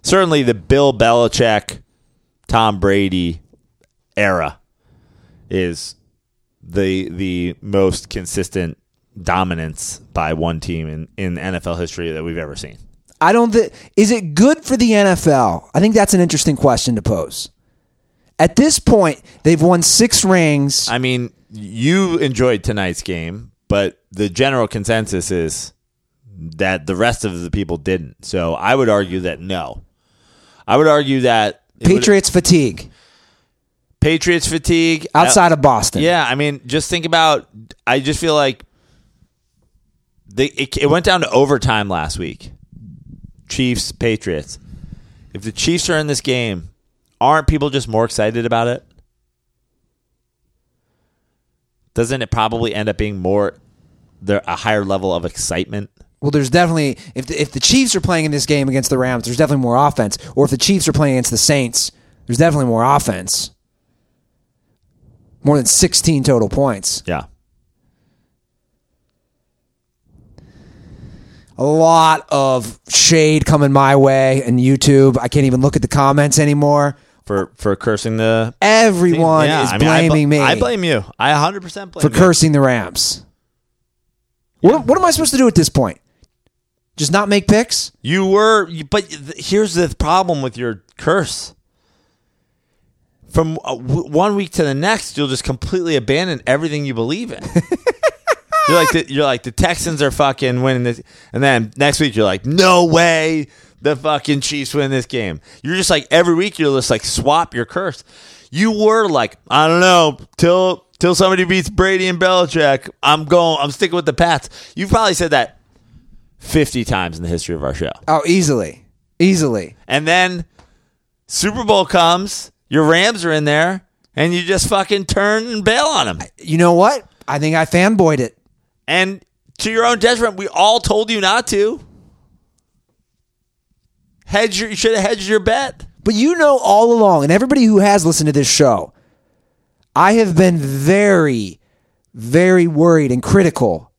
[SPEAKER 3] certainly the Bill Belichick, Tom Brady era is the the most consistent dominance by one team in, in NFL history that we've ever seen.
[SPEAKER 2] I don't think is it good for the NFL? I think that's an interesting question to pose. At this point, they've won six rings.
[SPEAKER 3] I mean, you enjoyed tonight's game, but the general consensus is that the rest of the people didn't. So I would argue that no. I would argue that
[SPEAKER 2] Patriots fatigue
[SPEAKER 3] Patriots fatigue uh,
[SPEAKER 2] outside of Boston.
[SPEAKER 3] Yeah, I mean, just think about. I just feel like they it, it went down to overtime last week. Chiefs Patriots. If the Chiefs are in this game, aren't people just more excited about it? Doesn't it probably end up being more there a higher level of excitement?
[SPEAKER 2] Well, there's definitely if the, if the Chiefs are playing in this game against the Rams, there's definitely more offense. Or if the Chiefs are playing against the Saints, there's definitely more offense. More than 16 total points.
[SPEAKER 3] Yeah.
[SPEAKER 2] A lot of shade coming my way and YouTube. I can't even look at the comments anymore.
[SPEAKER 3] For for cursing the
[SPEAKER 2] Everyone
[SPEAKER 3] Yeah,
[SPEAKER 2] is
[SPEAKER 3] I mean, I bl-
[SPEAKER 2] blaming me
[SPEAKER 3] I blame you. I 100% blame you.
[SPEAKER 2] for
[SPEAKER 3] you.
[SPEAKER 2] cursing the Rams. What, what am I supposed to do at this point? Just not make picks?
[SPEAKER 3] You were, but here's the problem with your curse. From uh, one week to the next, you'll just completely abandon everything you believe in. you're like, the, you're like the Texans are fucking winning this, and then next week you're like, no way, the fucking Chiefs win this game. You're just like every week you'll just like swap your curse. You were like, I don't know, till till somebody beats Brady and Belichick, I'm going, I'm sticking with the Pats. You've probably said that fifty times in the history of our show.
[SPEAKER 2] Oh, easily. Easily.
[SPEAKER 3] And then Super Bowl comes, your Rams are in there, and you just fucking turn and bail on them.
[SPEAKER 2] You know what? I think I fanboyed it.
[SPEAKER 3] And to your own detriment, we all told you not to. Hedge your, you should have hedged your bet.
[SPEAKER 2] But you know all along, and everybody who has listened to this show, I have been very, very worried and critical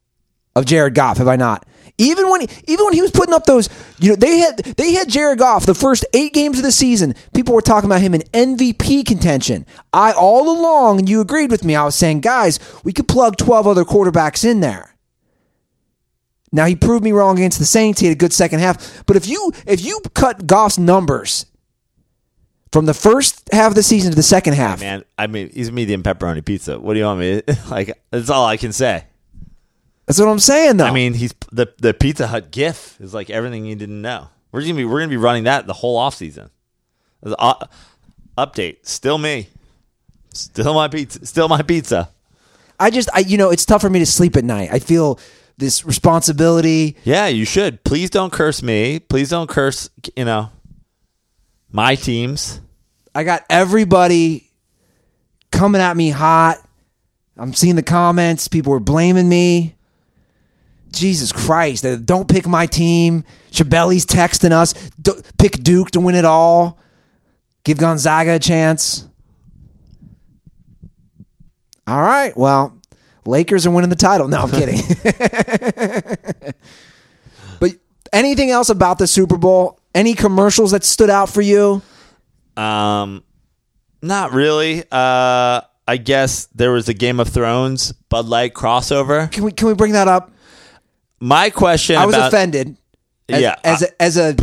[SPEAKER 2] of Jared Goff, have I not? Even when even when he was putting up those, you know, they had they had Jared Goff the first eight games of the season. People were talking about him in MVP contention. I all along, and you agreed with me. I was saying, guys, we could plug twelve other quarterbacks in there. Now he proved me wrong against the Saints. He had a good second half. But if you if you cut Goff's numbers from the first half of the season to the second half,
[SPEAKER 3] Man, I mean, he's medium pepperoni pizza. What do you want me like, that's all I can say.
[SPEAKER 2] that's what I'm saying. Though
[SPEAKER 3] I mean, he's the the Pizza Hut GIF is like everything you didn't know. We're gonna be we're gonna be running that the whole off season. Uh, update, still me, still my pizza, still my pizza.
[SPEAKER 2] I just I you know it's tough for me to sleep at night. I feel this responsibility.
[SPEAKER 3] Yeah, you should. Please don't curse me. Please don't curse. You know, my teams.
[SPEAKER 2] I got everybody coming at me hot. I'm seeing the comments. People were blaming me. Jesus Christ! Don't pick my team. Chabelli's texting us. Pick Duke to win it all. Give Gonzaga a chance. All right. Well, Lakers are winning the title. No, I'm kidding. but anything else about the Super Bowl? Any commercials that stood out for you?
[SPEAKER 3] Um, not really. Uh, I guess there was a Game of Thrones Bud Light crossover.
[SPEAKER 2] Can we can we bring that up?
[SPEAKER 3] My question
[SPEAKER 2] I was
[SPEAKER 3] about
[SPEAKER 2] offended. As,
[SPEAKER 3] Yeah,
[SPEAKER 2] as a, as a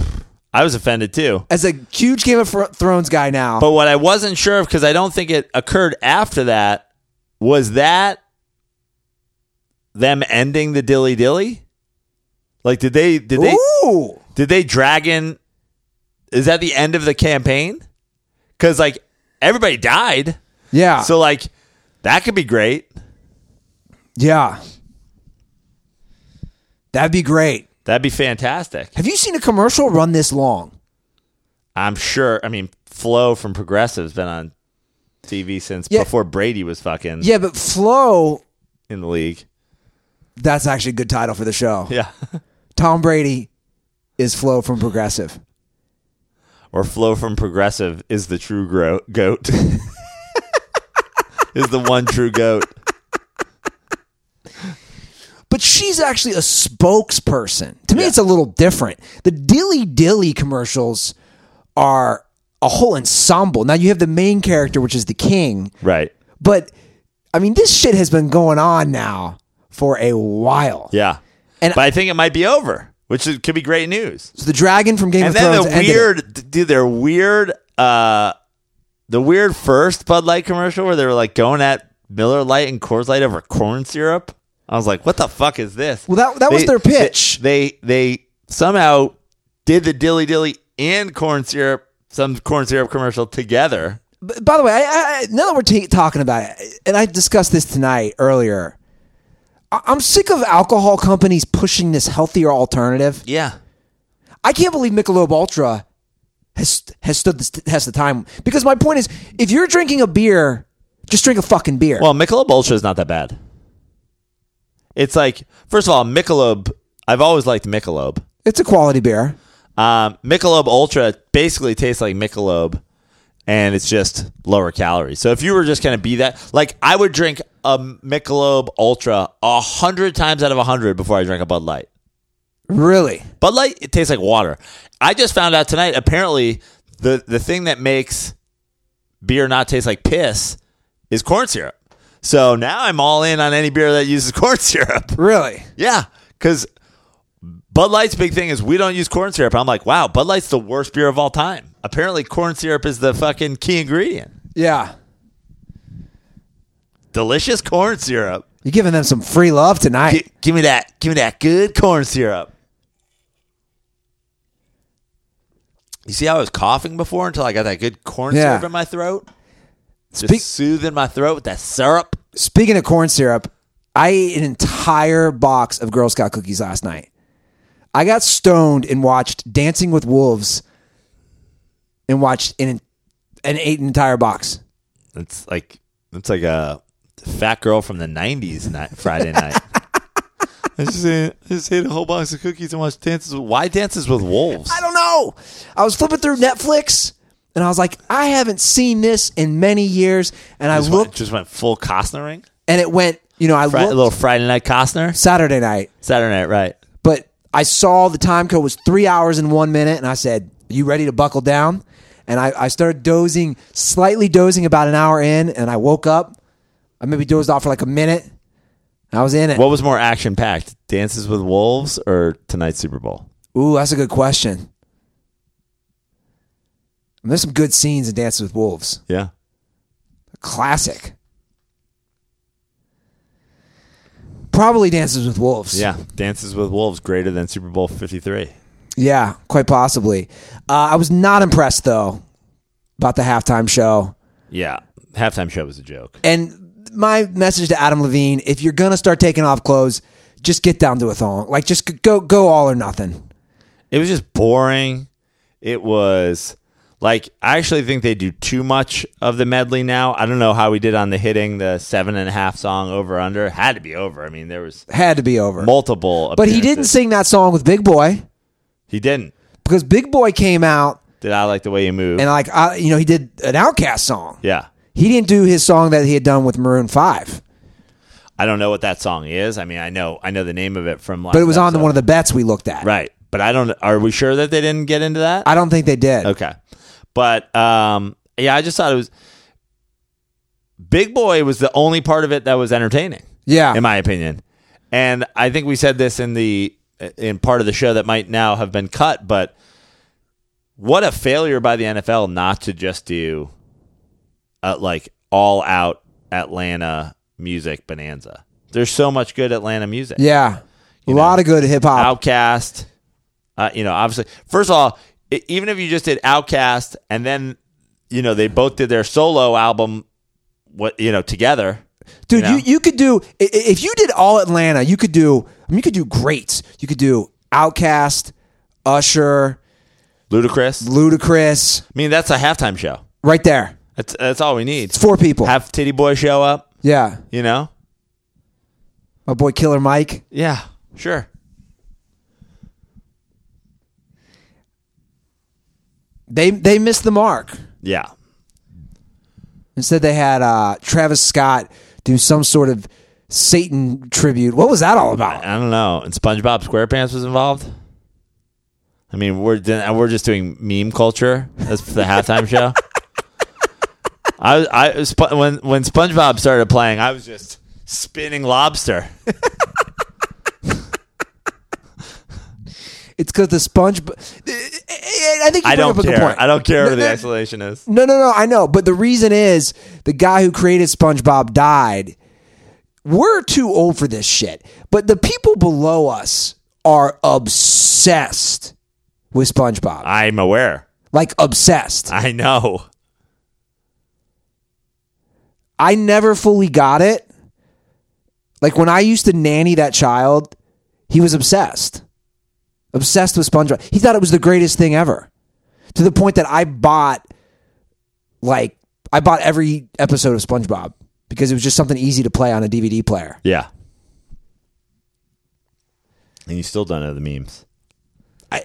[SPEAKER 3] I was offended too.
[SPEAKER 2] as a huge Game of Thrones guy now.
[SPEAKER 3] But what I wasn't sure of because I don't think it occurred after that was that them ending the dilly dilly. Like, did they did they
[SPEAKER 2] Ooh,
[SPEAKER 3] did they drag in? Is that the end of the campaign? Because like everybody died,
[SPEAKER 2] yeah,
[SPEAKER 3] so like that could be great.
[SPEAKER 2] yeah, that'd be great.
[SPEAKER 3] That'd be fantastic.
[SPEAKER 2] Have you seen a commercial run this long?
[SPEAKER 3] I'm sure. I mean, Flo from Progressive's been on TV since
[SPEAKER 2] Yeah.
[SPEAKER 3] before Brady was fucking
[SPEAKER 2] Yeah, but Flo,
[SPEAKER 3] in the league.
[SPEAKER 2] That's actually a good title for the show.
[SPEAKER 3] Yeah.
[SPEAKER 2] Tom Brady is Flo from Progressive.
[SPEAKER 3] or Flo from Progressive is the true gro- goat. is the one true goat.
[SPEAKER 2] But she's actually a spokesperson. To me, it's a little different. The Dilly Dilly commercials are a whole ensemble. Now you have the main character, which is the king,
[SPEAKER 3] Right.
[SPEAKER 2] but I mean, this shit has been going on now for a while.
[SPEAKER 3] Yeah.
[SPEAKER 2] And-
[SPEAKER 3] but I think it might be over, which is, could be great news.
[SPEAKER 2] So the dragon from Game
[SPEAKER 3] And
[SPEAKER 2] of Thrones
[SPEAKER 3] And
[SPEAKER 2] then it.
[SPEAKER 3] weird, dude, their weird, uh, the weird first Bud Light commercial where they were like going at Miller Light and Coors Light over corn syrup. I was like, what the fuck is this?
[SPEAKER 2] Well, that- that was their pitch.
[SPEAKER 3] They, they somehow did the dilly dilly and corn syrup, some corn syrup commercial together.
[SPEAKER 2] By the way, I, I, now that we're ta talking about it, and I discussed this tonight earlier, I'm sick of alcohol companies pushing this healthier alternative.
[SPEAKER 3] Yeah.
[SPEAKER 2] I can't believe Michelob Ultra has has stood the test of time. Because my point is, if you're drinking a beer, just drink a fucking beer.
[SPEAKER 3] Well, Michelob Ultra is not that bad. It's like, first of all, Michelob, I've always liked Michelob.
[SPEAKER 2] it's a quality beer.
[SPEAKER 3] Um, Michelob Ultra basically tastes like Michelob, and it's just lower calories. So if you were just going to be that, like I would drink a Michelob Ultra a hundred times out of a hundred before I drink a Bud Light.
[SPEAKER 2] Really?
[SPEAKER 3] Bud Light, it tastes like water. I just found out tonight. Apparently, the the thing that makes beer not taste like piss is corn syrup. So now I'm all in on any beer that uses corn syrup.
[SPEAKER 2] Really?
[SPEAKER 3] Yeah, because Bud Light's big thing is we don't use corn syrup. I'm like, wow, Bud Light's the worst beer of all time. Apparently, corn syrup is the fucking key ingredient.
[SPEAKER 2] Yeah.
[SPEAKER 3] Delicious corn syrup.
[SPEAKER 2] You're giving them some free love tonight.
[SPEAKER 3] Gi- give me that. Give me that good corn syrup. You see how I was coughing before until I got that good corn
[SPEAKER 2] Yeah.
[SPEAKER 3] syrup in my throat? Just
[SPEAKER 2] Speak-
[SPEAKER 3] soothing my throat with that syrup.
[SPEAKER 2] Speaking of corn syrup, I ate an entire box of Girl Scout cookies last night. I got stoned and watched Dancing with Wolves and watched an and ate an entire box.
[SPEAKER 3] It's like it's like a fat girl from the '90s night, Friday night. I just ate, I just ate a whole box of cookies and watched dances. With, why dances with wolves?
[SPEAKER 2] I don't know. I was flipping through Netflix and I was like, I haven't seen this in many years. And I
[SPEAKER 3] just went,
[SPEAKER 2] looked
[SPEAKER 3] just went full Costnering.
[SPEAKER 2] and it went, you know, I
[SPEAKER 3] Fri- a little Friday night Costner.
[SPEAKER 2] Saturday night,
[SPEAKER 3] Saturday night, right?
[SPEAKER 2] but I saw the time code was three hours and one minute. And I said, You ready to buckle down? And I, I started dozing, slightly dozing about an hour in. And I woke up. I maybe dozed off for like a minute. I was in it.
[SPEAKER 3] What was more action packed, Dances with Wolves or tonight's Super Bowl?
[SPEAKER 2] Ooh, that's a good question. There's some good scenes in Dances with Wolves.
[SPEAKER 3] Yeah.
[SPEAKER 2] Classic. Probably Dances with Wolves.
[SPEAKER 3] Yeah. Dances with Wolves greater than Super Bowl 53.
[SPEAKER 2] Yeah, quite possibly. Uh, I was not impressed, though, about the halftime show.
[SPEAKER 3] Yeah. Halftime show was a joke.
[SPEAKER 2] And my message to Adam Levine if you're going to start taking off clothes, just get down to a thong. Like, just go, go all or nothing.
[SPEAKER 3] It was just boring. It was Like, I actually think they do too much of the medley now. I don't know how we did on the hitting the seven and a half song over under. Had to be over. I mean, there was
[SPEAKER 2] Had to be over.
[SPEAKER 3] multiple.
[SPEAKER 2] but he didn't sing that song with Big Boi
[SPEAKER 3] He didn't.
[SPEAKER 2] because Big Boi came out
[SPEAKER 3] Did I like the way you move?
[SPEAKER 2] and like I, you know he did an OutKast song.
[SPEAKER 3] yeah.
[SPEAKER 2] He didn't do his song that he had done with Maroon Five,
[SPEAKER 3] I don't know what that song is. I mean, I know I know the name of it from. Last
[SPEAKER 2] but it was on the,
[SPEAKER 3] episode.
[SPEAKER 2] one of the bets we looked at.
[SPEAKER 3] right. But I don't. Are we sure that they didn't get into that?
[SPEAKER 2] I don't think they did.
[SPEAKER 3] Okay. But um, yeah, I just thought it was Big Boi was the only part of it that was entertaining.
[SPEAKER 2] Yeah.
[SPEAKER 3] in my opinion. And I think we said this in the in part of the show that might now have been cut, but what a failure by the NFL not to just do uh, like all out Atlanta music bonanza. There's so much good Atlanta music.
[SPEAKER 2] Yeah, a
[SPEAKER 3] You
[SPEAKER 2] lot of good hip hop.
[SPEAKER 3] OutKast. Uh, you know, obviously, first of all, even if you just did OutKast and then, you know, they both did their solo album, what you know, together.
[SPEAKER 2] Dude,
[SPEAKER 3] you know?
[SPEAKER 2] you, you could do if you did all Atlanta, you could do. I mean, you could do greats. You could do OutKast, Usher,
[SPEAKER 3] Ludacris.
[SPEAKER 2] Ludacris,
[SPEAKER 3] I mean, that's a halftime show.
[SPEAKER 2] right there.
[SPEAKER 3] That's that's all we need.
[SPEAKER 2] It's four people.
[SPEAKER 3] Have Tity Boi show up.
[SPEAKER 2] yeah,
[SPEAKER 3] You know.
[SPEAKER 2] my boy Killer Mike.
[SPEAKER 3] Yeah. Sure.
[SPEAKER 2] They they missed the mark.
[SPEAKER 3] Yeah.
[SPEAKER 2] Instead, they had uh, Travis Scott do some sort of Satan tribute. What was that all about?
[SPEAKER 3] I don't know. And SpongeBob SquarePants was involved. I mean, we're we're just doing meme culture as the halftime show. I I when when SpongeBob started playing, I was just spinning lobster.
[SPEAKER 2] It's because the Sponge. I think you
[SPEAKER 3] I
[SPEAKER 2] bring
[SPEAKER 3] don't
[SPEAKER 2] up a good
[SPEAKER 3] care.
[SPEAKER 2] point.
[SPEAKER 3] I don't care
[SPEAKER 2] No,
[SPEAKER 3] what the explanation is.
[SPEAKER 2] No, no, no. I know, but the reason is the guy who created SpongeBob died. We're too old for this shit, but the people below us are obsessed with SpongeBob.
[SPEAKER 3] I'm aware.
[SPEAKER 2] Like obsessed.
[SPEAKER 3] I know.
[SPEAKER 2] I never fully got it. Like when I used to nanny that child, he was obsessed. Obsessed with SpongeBob. He thought it was the greatest thing ever. To the point that I bought like I bought every episode of SpongeBob because it was just something easy to play on a DVD player.
[SPEAKER 3] Yeah. And you still don't know the memes.
[SPEAKER 2] I,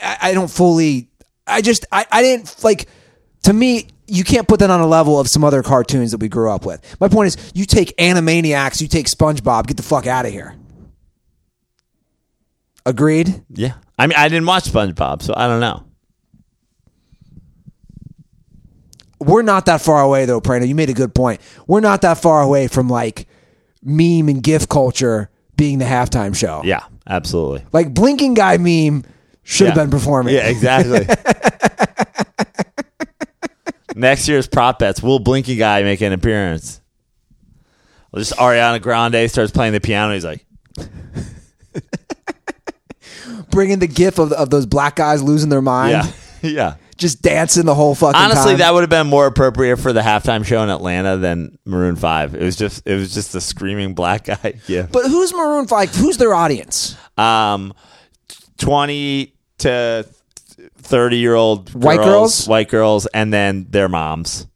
[SPEAKER 2] I I don't fully I just I, I didn't like to me you can't put that on a level of some other cartoons that we grew up with. My point is you take Animaniacs, you take SpongeBob, get the fuck out of here. Agreed?
[SPEAKER 3] Yeah. I mean, I didn't watch SpongeBob, so I don't know.
[SPEAKER 2] We're not that far away though, Prano. You made a good point. We're not that far away from like meme and GIF culture being the halftime show.
[SPEAKER 3] Yeah, absolutely.
[SPEAKER 2] Like blinking guy meme should have
[SPEAKER 3] Yeah.
[SPEAKER 2] been performing.
[SPEAKER 3] Yeah, exactly. Next year's prop bets, will Blinky Guy make an appearance? Well, just Ariana Grande starts playing the piano. He's like,
[SPEAKER 2] Bringing the gif of, of those black guys losing their mind.
[SPEAKER 3] yeah, yeah.
[SPEAKER 2] Just dancing the whole fucking
[SPEAKER 3] Honestly,
[SPEAKER 2] time.
[SPEAKER 3] that would have been more appropriate for the halftime show in Atlanta than Maroon Five. It was just, it was just the screaming black guy. Yeah.
[SPEAKER 2] But who's Maroon Five? Who's their audience?
[SPEAKER 3] um, twenty to thirty year old
[SPEAKER 2] White girls?
[SPEAKER 3] white girls, and then their moms.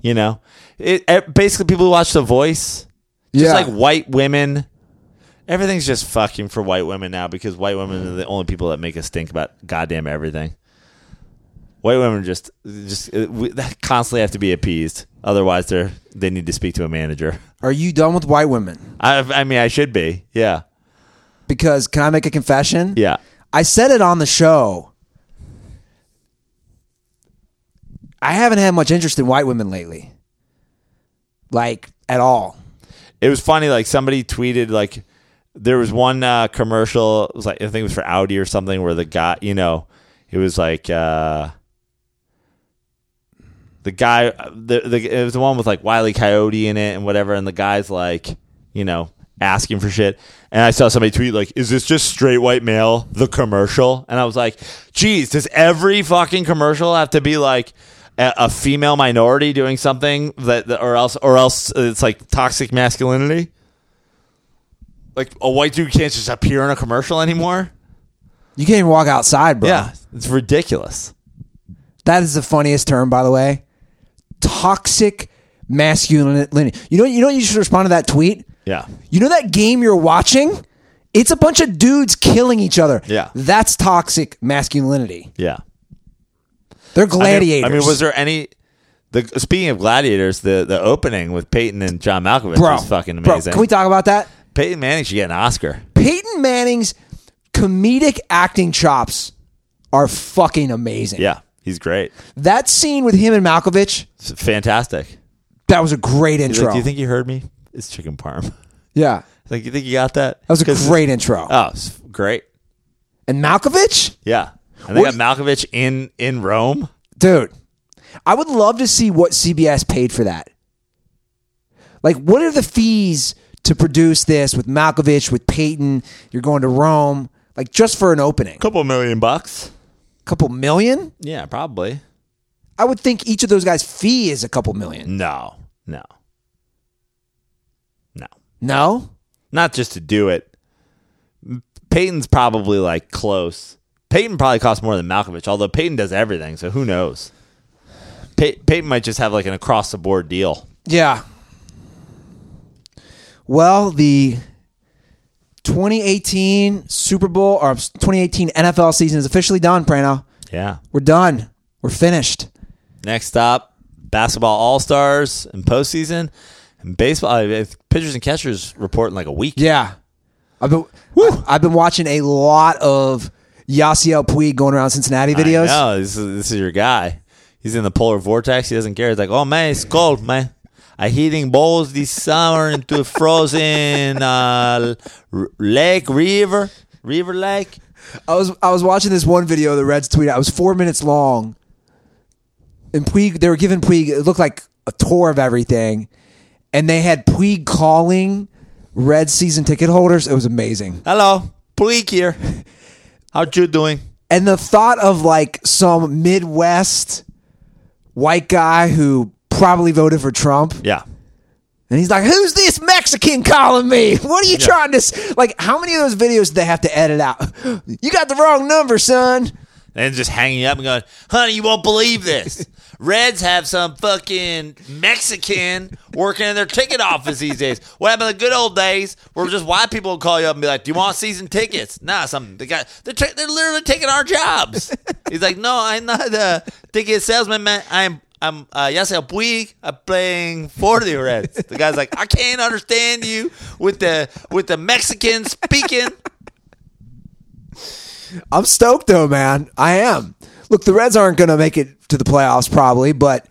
[SPEAKER 3] You know, it, it basically people who watch The Voice, just
[SPEAKER 2] Yeah.
[SPEAKER 3] like white women. Everything's just fucking for white women now because white women are the only people that make us think about goddamn everything. White women just just uh, we, constantly have to be appeased. Otherwise, they're they need to speak to a manager.
[SPEAKER 2] Are you done with white women?
[SPEAKER 3] I, I mean, I should be. Yeah,
[SPEAKER 2] Because can I make a confession?
[SPEAKER 3] yeah.
[SPEAKER 2] I said it on the show. I haven't had much interest in white women lately. Like at all.
[SPEAKER 3] it was funny. Like somebody tweeted like there was one uh, commercial. It was like I think it was for Audi or something where the guy, you know, it was like uh, the guy. The, the it was the one with like Wiley Coyote in it and whatever, and the guy's like, you know, asking for shit. And I saw somebody tweet like, "Is this just straight white male? The commercial?" And I was like, "Geez, does every fucking commercial have to be like?" A a female minority doing something that, that, or else, or else it's like toxic masculinity. Like a white dude can't just appear in a commercial anymore.
[SPEAKER 2] You can't even walk outside, bro.
[SPEAKER 3] Yeah, It's ridiculous.
[SPEAKER 2] That is the funniest term, by the way. Toxic masculinity. You know, you know, you should respond to that tweet.
[SPEAKER 3] Yeah.
[SPEAKER 2] You know that game you're watching? It's a bunch of dudes killing each other.
[SPEAKER 3] Yeah.
[SPEAKER 2] that's toxic masculinity.
[SPEAKER 3] Yeah.
[SPEAKER 2] They're
[SPEAKER 3] I mean-
[SPEAKER 2] gladiators.
[SPEAKER 3] I mean, was there any? The speaking of gladiators, the the opening with Peyton and John Malkovich
[SPEAKER 2] bro,
[SPEAKER 3] was fucking
[SPEAKER 2] bro,
[SPEAKER 3] amazing.
[SPEAKER 2] can we talk about that?
[SPEAKER 3] Peyton Manning should get an Oscar.
[SPEAKER 2] Peyton Manning's comedic acting chops are fucking amazing.
[SPEAKER 3] Yeah, he's great.
[SPEAKER 2] That scene with him and Malkovich,
[SPEAKER 3] It's fantastic.
[SPEAKER 2] that was a great intro.
[SPEAKER 3] like, Do you think you heard me? It's chicken parm.
[SPEAKER 2] yeah.
[SPEAKER 3] like, you think you got that?
[SPEAKER 2] That was a great intro.
[SPEAKER 3] Oh, it's great.
[SPEAKER 2] and Malkovich?
[SPEAKER 3] Yeah, and they
[SPEAKER 2] What-
[SPEAKER 3] got Malkovich in in Rome.
[SPEAKER 2] Dude, I would love to see what CBS paid for that. Like, what are the fees to produce this with Malkovich, with Peyton? You're going to Rome, like just for an opening.
[SPEAKER 3] A couple million bucks.
[SPEAKER 2] A couple million?
[SPEAKER 3] Yeah, probably.
[SPEAKER 2] I would think each of those guys' fee is a couple million.
[SPEAKER 3] No, no, no.
[SPEAKER 2] No?
[SPEAKER 3] Not just to do it. Peyton's probably like close. Peyton probably costs more than Malkovich, although Peyton does everything, so who knows? Pey- Peyton might just have like an across the board deal.
[SPEAKER 2] Yeah. Well, the 2018 Super Bowl or 2018 NFL season is officially done, Prano.
[SPEAKER 3] Yeah.
[SPEAKER 2] We're done. We're finished.
[SPEAKER 3] Next up, basketball all stars and postseason, and baseball. uh, Pitchers and catchers report in like a week.
[SPEAKER 2] Yeah. I've been I've been watching a lot of Yasiel Puig going around Cincinnati videos.
[SPEAKER 3] No, this is this is your guy. He's in the polar vortex. He doesn't care. He's like, oh man, it's cold, man. I heating balls this summer into a frozen uh, lake, river, river lake.
[SPEAKER 2] I was I was watching this one video the Reds tweeted. It was four minutes long, and Puig they were giving Puig it looked like a tour of everything, and they had Puig calling Red season ticket holders. It was amazing,
[SPEAKER 3] Hello, Puig here. How you doing?
[SPEAKER 2] and the thought of like some Midwest white guy who probably voted for Trump,
[SPEAKER 3] Yeah,
[SPEAKER 2] and he's like, "Who's this Mexican calling me? What are you trying to s-" like? How many of those videos did they have to edit out? You got the wrong number, son."
[SPEAKER 3] and just hanging up and going, honey, you won't believe this. Reds have some fucking Mexican working in their ticket office these days. What happened in the good old days where just white people would call you up and be like, "Do you want season tickets?" Nah, some the guy they're they're literally taking our jobs. He's like, "No, I'm not a ticket salesman, man. I'm." I'm uh, Yasiel Puig. I'm playing for the Reds. The guy's like, I can't understand you with the with the Mexican speaking.
[SPEAKER 2] I'm stoked though, man. I am. Look, the Reds aren't going to make it to the playoffs probably, but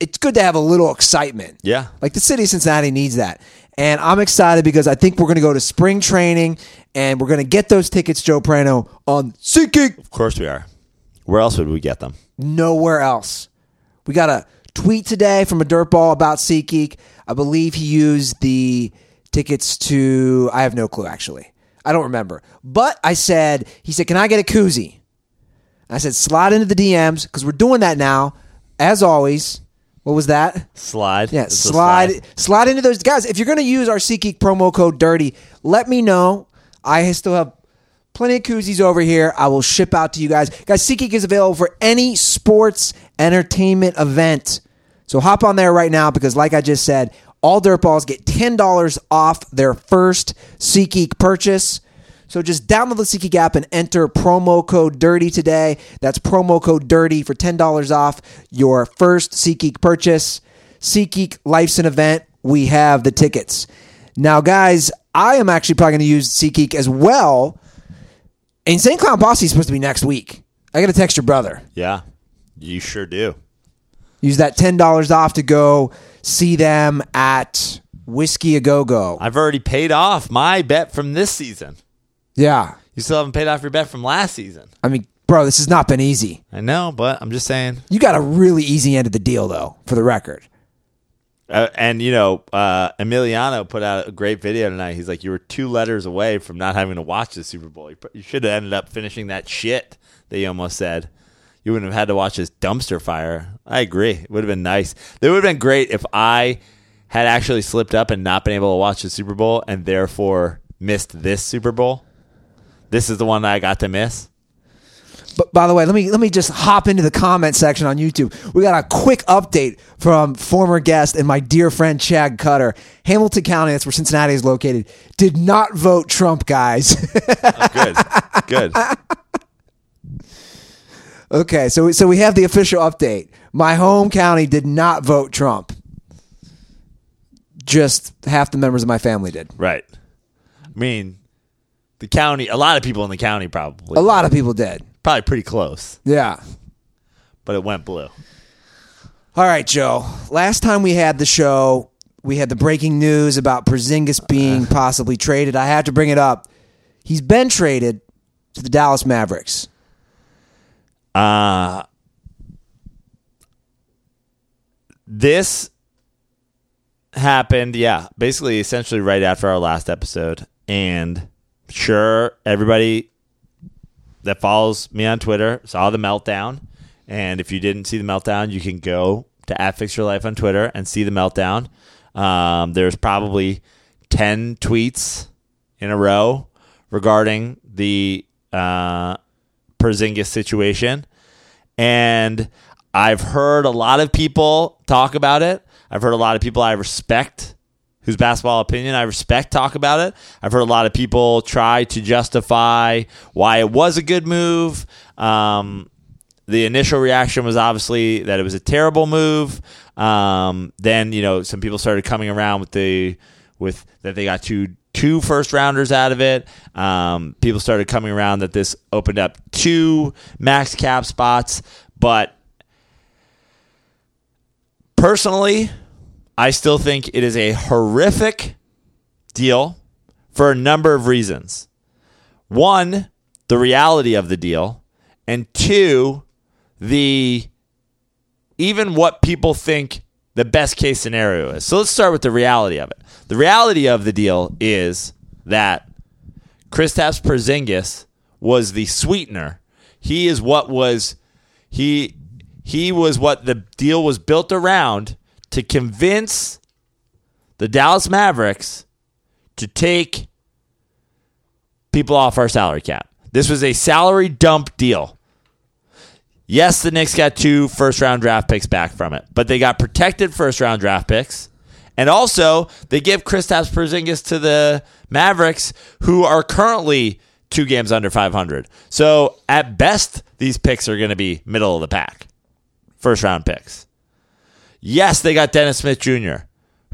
[SPEAKER 2] it's good to have a little excitement.
[SPEAKER 3] Yeah.
[SPEAKER 2] Like the city of Cincinnati needs that. And I'm excited because I think we're going to go to spring training and we're going to get those tickets, Joe Prano, on SeatGeek.
[SPEAKER 3] Of course we are. Where else would we get them?
[SPEAKER 2] Nowhere else. We got a tweet today from a dirtball about SeatGeek. I believe he used the tickets to, I have no clue actually. I don't remember. But I said, he said, can I get a koozie? I said, slide into the DMs because we're doing that now. As always, what was that?
[SPEAKER 3] Slide.
[SPEAKER 2] Yeah,
[SPEAKER 3] a
[SPEAKER 2] slide, slide into those guys. If you're going to use our SeatGeek promo code Dirty, let me know. I still have plenty of koozies over here. I will ship out to you guys. Guys, SeatGeek is available for any sports entertainment event. So hop on there right now because, like I just said, all dirtballs get ten dollars off their first SeatGeek purchase. So just download the SeatGeek app and enter promo code DIRTY today. That's promo code DIRTY for $10 off your first SeatGeek purchase. SeatGeek Life's an event. We have the tickets. Now, guys, I am actually probably going to use SeatGeek as well. Insane Clown Posse is supposed to be next week. I got to text your brother.
[SPEAKER 3] Yeah, you sure do.
[SPEAKER 2] Use that $10 off to go see them at Whiskey A Go Go.
[SPEAKER 3] I've already paid off my bet from this season.
[SPEAKER 2] Yeah.
[SPEAKER 3] You still haven't paid off your bet from last season.
[SPEAKER 2] I mean, bro, this has not been easy.
[SPEAKER 3] I know, but I'm just saying.
[SPEAKER 2] You got a really easy end of the deal, though, for the record.
[SPEAKER 3] Uh, and you know, uh, Emiliano put out a great video tonight. He's like, "You were two letters away from not having to watch the Super Bowl. You, pr- you should have ended up finishing that shit." That you almost said. You wouldn't have had to watch this dumpster fire. I agree. It would have been nice. It would have been great if I had actually slipped up and not been able to watch the Super Bowl and therefore missed this Super Bowl. This is the one that I got to miss.
[SPEAKER 2] But by the way, let me let me just hop into the comment section on YouTube. We got a quick update from former guest and my dear friend Chad Cutter. Hamilton County, that's where Cincinnati is located, did not vote Trump, guys.
[SPEAKER 3] Oh, good. Good.
[SPEAKER 2] okay, so so we have the official update. My home county did not vote Trump. Just half the members of my family did.
[SPEAKER 3] Right. I mean, the county, a lot of people in the county probably.
[SPEAKER 2] A lot of people did.
[SPEAKER 3] Probably pretty close,
[SPEAKER 2] Yeah.
[SPEAKER 3] but it went blue.
[SPEAKER 2] All right, Joe. Last time we had the show, we had the breaking news about Porzingis being possibly traded. I had to bring it up. He's been traded to the Dallas Mavericks.
[SPEAKER 3] Uh this happened, yeah, basically essentially right after our last episode. And sure, everybody that follows me on Twitter saw the meltdown. And if you didn't see the meltdown, you can go to at Fix Your Life on Twitter and see the meltdown. Um, there's probably 10 tweets in a row regarding the uh, Porzingis situation. And I've heard a lot of people talk about it. I've heard a lot of people I respect whose basketball opinion I respect talk about it. I've heard a lot of people try to justify why it was a good move. Um, the initial reaction was obviously that it was a terrible move. Um, then you know some people started coming around with the with that they got two two first rounders out of it. Um, people started coming around that this opened up two max cap spots, but personally, I still think it is a horrific deal for a number of reasons. One, the reality of the deal, and two, the even what people think the best case scenario is. So let's start with the reality of it. The reality of the deal is that Kristaps Porzingis was the sweetener. He is what was he he was what the deal was built around to convince the Dallas Mavericks to take people off our salary cap. This was a salary dump deal. Yes, the Knicks got two first round draft picks back from it, but they got protected first round draft picks. And also, they give Kristaps Porzingis to the Mavericks, who are currently two games under 500. So, at best, these picks are going to be middle of the pack, first round picks. Yes, they got Dennis Smith Jr.,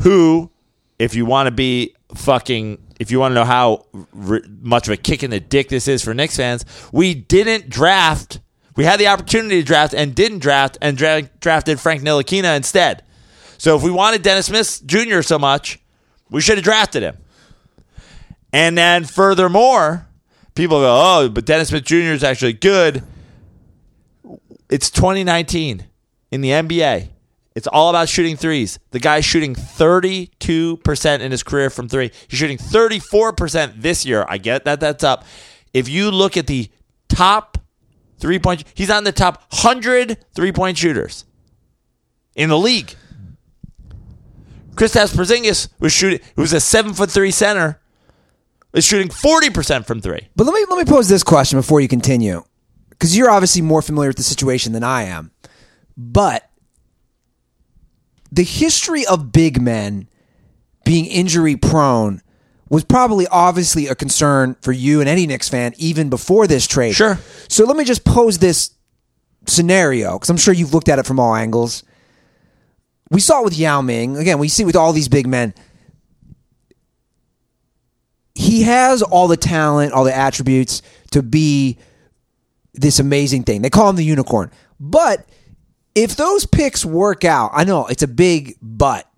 [SPEAKER 3] who, if you want to be fucking, if you want to know how r- much of a kick in the dick this is for Knicks fans, we didn't draft. We had the opportunity to draft and didn't draft and dra- drafted Frank Ntilikina instead. So if we wanted Dennis Smith Jr. so much, we should have drafted him. And then furthermore, people go, oh, but Dennis Smith Jr. is actually good. It's 2019 in the NBA. It's all about shooting threes. The guy's shooting 32% in his career from three. He's shooting 34% this year. I get that that's up. If you look at the top three point, he's on the top 100 three point shooters in the league. Kristaps Porzingis was shooting, who was a seven foot three center, is shooting 40% from three.
[SPEAKER 2] But let me let me pose this question before you continue, because you're obviously more familiar with the situation than I am. But the history of big men being injury prone was probably obviously a concern for you and any Knicks fan even before this trade.
[SPEAKER 3] Sure.
[SPEAKER 2] So let me just pose this scenario because I'm sure you've looked at it from all angles. We saw it with Yao Ming. Again, we see it with all these big men. He has all the talent, all the attributes to be this amazing thing. They call him the unicorn. But if those picks work out, I know it's a big but.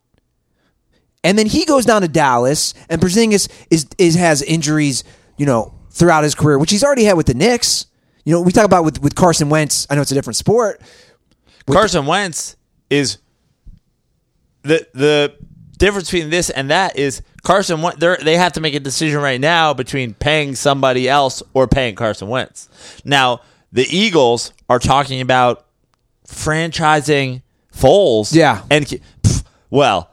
[SPEAKER 2] And then he goes down to Dallas, and Porzingis is, is has injuries, you know, throughout his career, which he's already had with the Knicks. You know, we talk about with with Carson Wentz. I know it's a different sport.
[SPEAKER 3] With Carson Wentz is the the difference between this and that is Carson Wentz. They have to make a decision right now between paying somebody else or paying Carson Wentz. Now the Eagles are talking about franchising Foles.
[SPEAKER 2] Yeah.
[SPEAKER 3] and pff, well,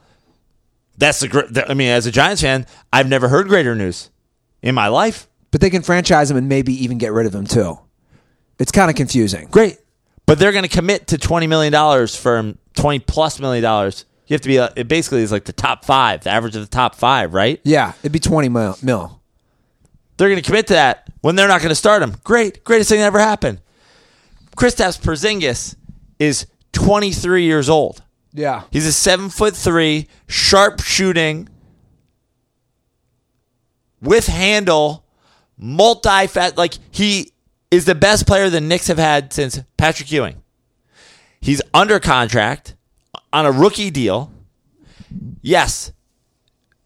[SPEAKER 3] that's the. gr- I mean, as a Giants fan, I've never heard greater news in my life.
[SPEAKER 2] But they can franchise him and maybe even get rid of him too. It's kind of confusing.
[SPEAKER 3] Great. But they're going to commit to $20 million from 20 plus million dollars. You have to be, uh, it basically is like the top five, the average of the top five, right?
[SPEAKER 2] Yeah, it'd be 20 mil. mil.
[SPEAKER 3] They're going to commit to that when they're not going to start him. Great. Greatest thing that ever happened. Kristaps Porzingis is 23 years old.
[SPEAKER 2] Yeah.
[SPEAKER 3] He's a seven foot three, sharp shooting, with handle, multi fat. Like he is the best player the Knicks have had since Patrick Ewing. He's under contract on a rookie deal. Yes.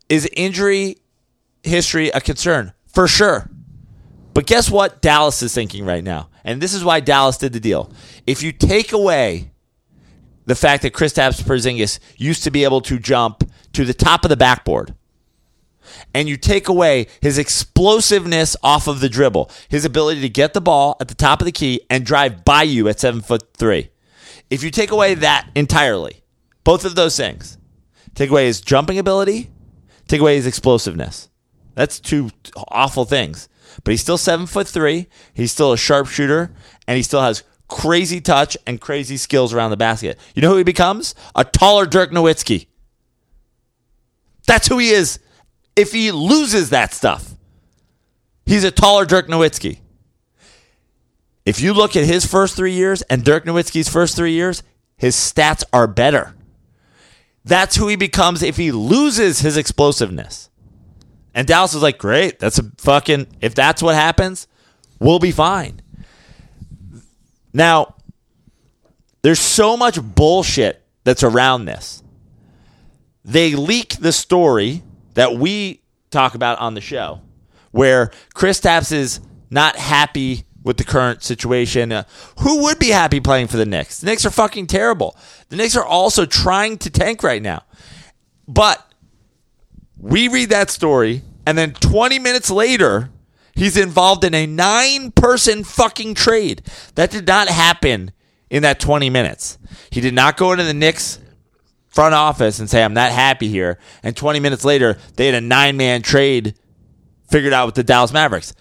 [SPEAKER 3] Is injury history a concern? For sure. But guess what Dallas is thinking right now? And this is why Dallas did the deal. If you take away the fact that Kristaps Porzingis used to be able to jump to the top of the backboard, and you take away his explosiveness off of the dribble, his ability to get the ball at the top of the key and drive by you at seven foot three. If you take away that entirely, both of those things, take away his jumping ability, take away his explosiveness. That's two awful things. But he's still seven foot three. He's still a sharpshooter, and he still has crazy touch and crazy skills around the basket. You know who he becomes? A taller Dirk Nowitzki. That's who he is. If he loses that stuff, he's a taller Dirk Nowitzki. If you look at his first three years and Dirk Nowitzki's first three years, his stats are better. That's who he becomes if he loses his explosiveness. And Dallas is like, great, that's a fucking, if that's what happens, we'll be fine. Now, there's so much bullshit that's around this. They leak the story that we talk about on the show where Kristaps is not happy with the current situation. Uh, who would be happy playing for the Knicks? The Knicks are fucking terrible. The Knicks are also trying to tank right now. But we read that story, and then 20 minutes later, he's involved in a nine person fucking trade. That did not happen in that 20 minutes. He did not go into the Knicks front office and say, I'm not happy here. And 20 minutes later, they had a nine man trade figured out with the Dallas Mavericks.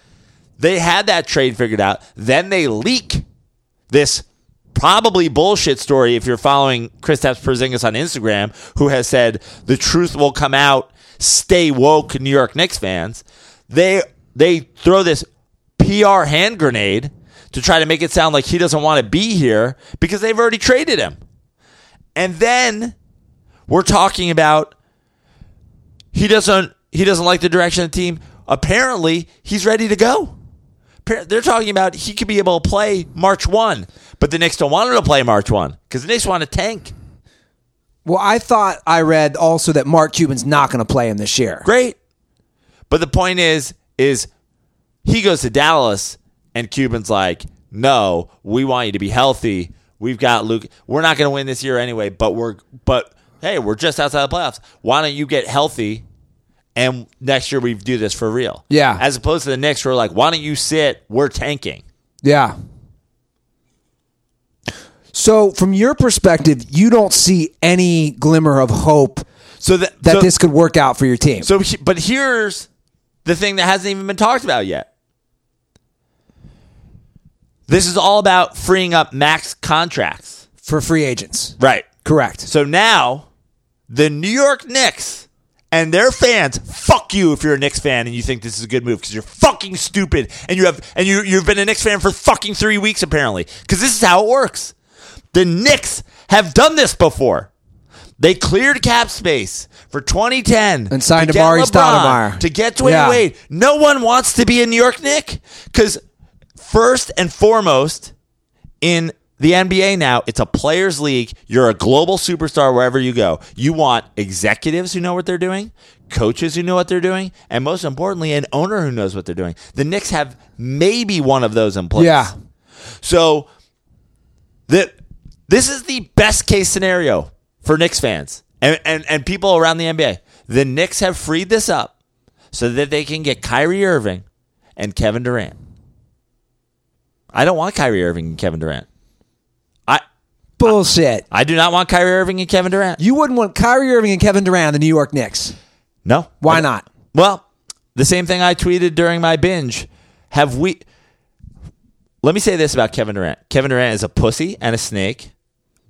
[SPEAKER 3] They had that trade figured out. Then they leak this probably bullshit story if you're following Kristaps Porzingis on Instagram, who has said the truth will come out. Stay woke, New York Knicks fans. They they throw this PR hand grenade to try to make it sound like he doesn't want to be here because they've already traded him. And then we're talking about he doesn't he doesn't like the direction of the team. Apparently, he's ready to go. They're talking about he could be able to play March 1, but the Knicks don't want him to play March 1 because the Knicks want to tank.
[SPEAKER 2] Well, I thought I read also that Mark Cuban's not going to play him this year.
[SPEAKER 3] Great. But the point is, is he goes to Dallas and Cuban's like, no, we want you to be healthy. We've got Luka. We're not going to win this year anyway, but we're, but hey, we're just outside the playoffs. Why don't you get healthy? And next year we do this for real.
[SPEAKER 2] Yeah.
[SPEAKER 3] As opposed to the Knicks, who are like, why don't you sit? We're tanking.
[SPEAKER 2] Yeah. So, from your perspective, you don't see any glimmer of hope
[SPEAKER 3] So that,
[SPEAKER 2] that
[SPEAKER 3] so,
[SPEAKER 2] this could work out for your team.
[SPEAKER 3] So, but here's the thing that hasn't even been talked about yet. This is all about freeing up max contracts.
[SPEAKER 2] for free agents.
[SPEAKER 3] Right.
[SPEAKER 2] Correct.
[SPEAKER 3] So now the New York Knicks and their fans, fuck you if you're a Knicks fan and you think this is a good move because you're fucking stupid and you have and you you've been a Knicks fan for fucking three weeks apparently because this is how it works. The Knicks have done this before. They cleared cap space for 2010
[SPEAKER 2] And signed
[SPEAKER 3] to get Amar'e
[SPEAKER 2] Stoudemire.
[SPEAKER 3] to get Dwyane
[SPEAKER 2] Yeah.
[SPEAKER 3] Wade. No one wants to be a New York Nick because first and foremost in the NBA now, it's a players' league. You're a global superstar wherever you go. You want executives who know what they're doing, coaches who know what they're doing, and most importantly, an owner who knows what they're doing. The Knicks have maybe one of those in place.
[SPEAKER 2] Yeah.
[SPEAKER 3] So the this is the best case scenario for Knicks fans and, and, and people around the NBA. The Knicks have freed this up so that they can get Kyrie Irving and Kevin Durant. I don't want Kyrie Irving and Kevin Durant. I
[SPEAKER 2] Bullshit.
[SPEAKER 3] I do not want Kyrie Irving and Kevin Durant.
[SPEAKER 2] You wouldn't want Kyrie Irving and Kevin Durant on the New York Knicks.
[SPEAKER 3] No.
[SPEAKER 2] Why not?
[SPEAKER 3] Well, the same thing I tweeted during my binge. Have we let me say this about Kevin Durant. Kevin Durant is a pussy and a snake.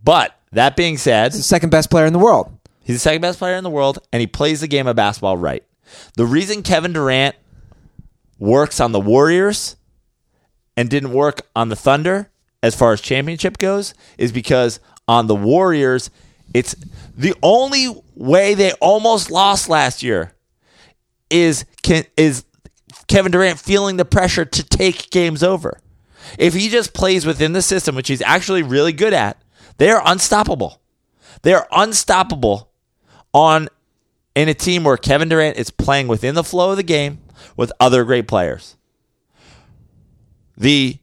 [SPEAKER 3] But that being said, he's
[SPEAKER 2] The second best player in the world.
[SPEAKER 3] He's the second best player in the world, and he plays the game of basketball right. The reason Kevin Durant works on the Warriors and didn't work on the Thunder as far as championship goes is because on the Warriors, it's the only way they almost lost last year is can, is Kevin Durant feeling the pressure to take games over. If he just plays within the system, which he's actually really good at, they are unstoppable. They are unstoppable on in a team where Kevin Durant is playing within the flow of the game with other great players. The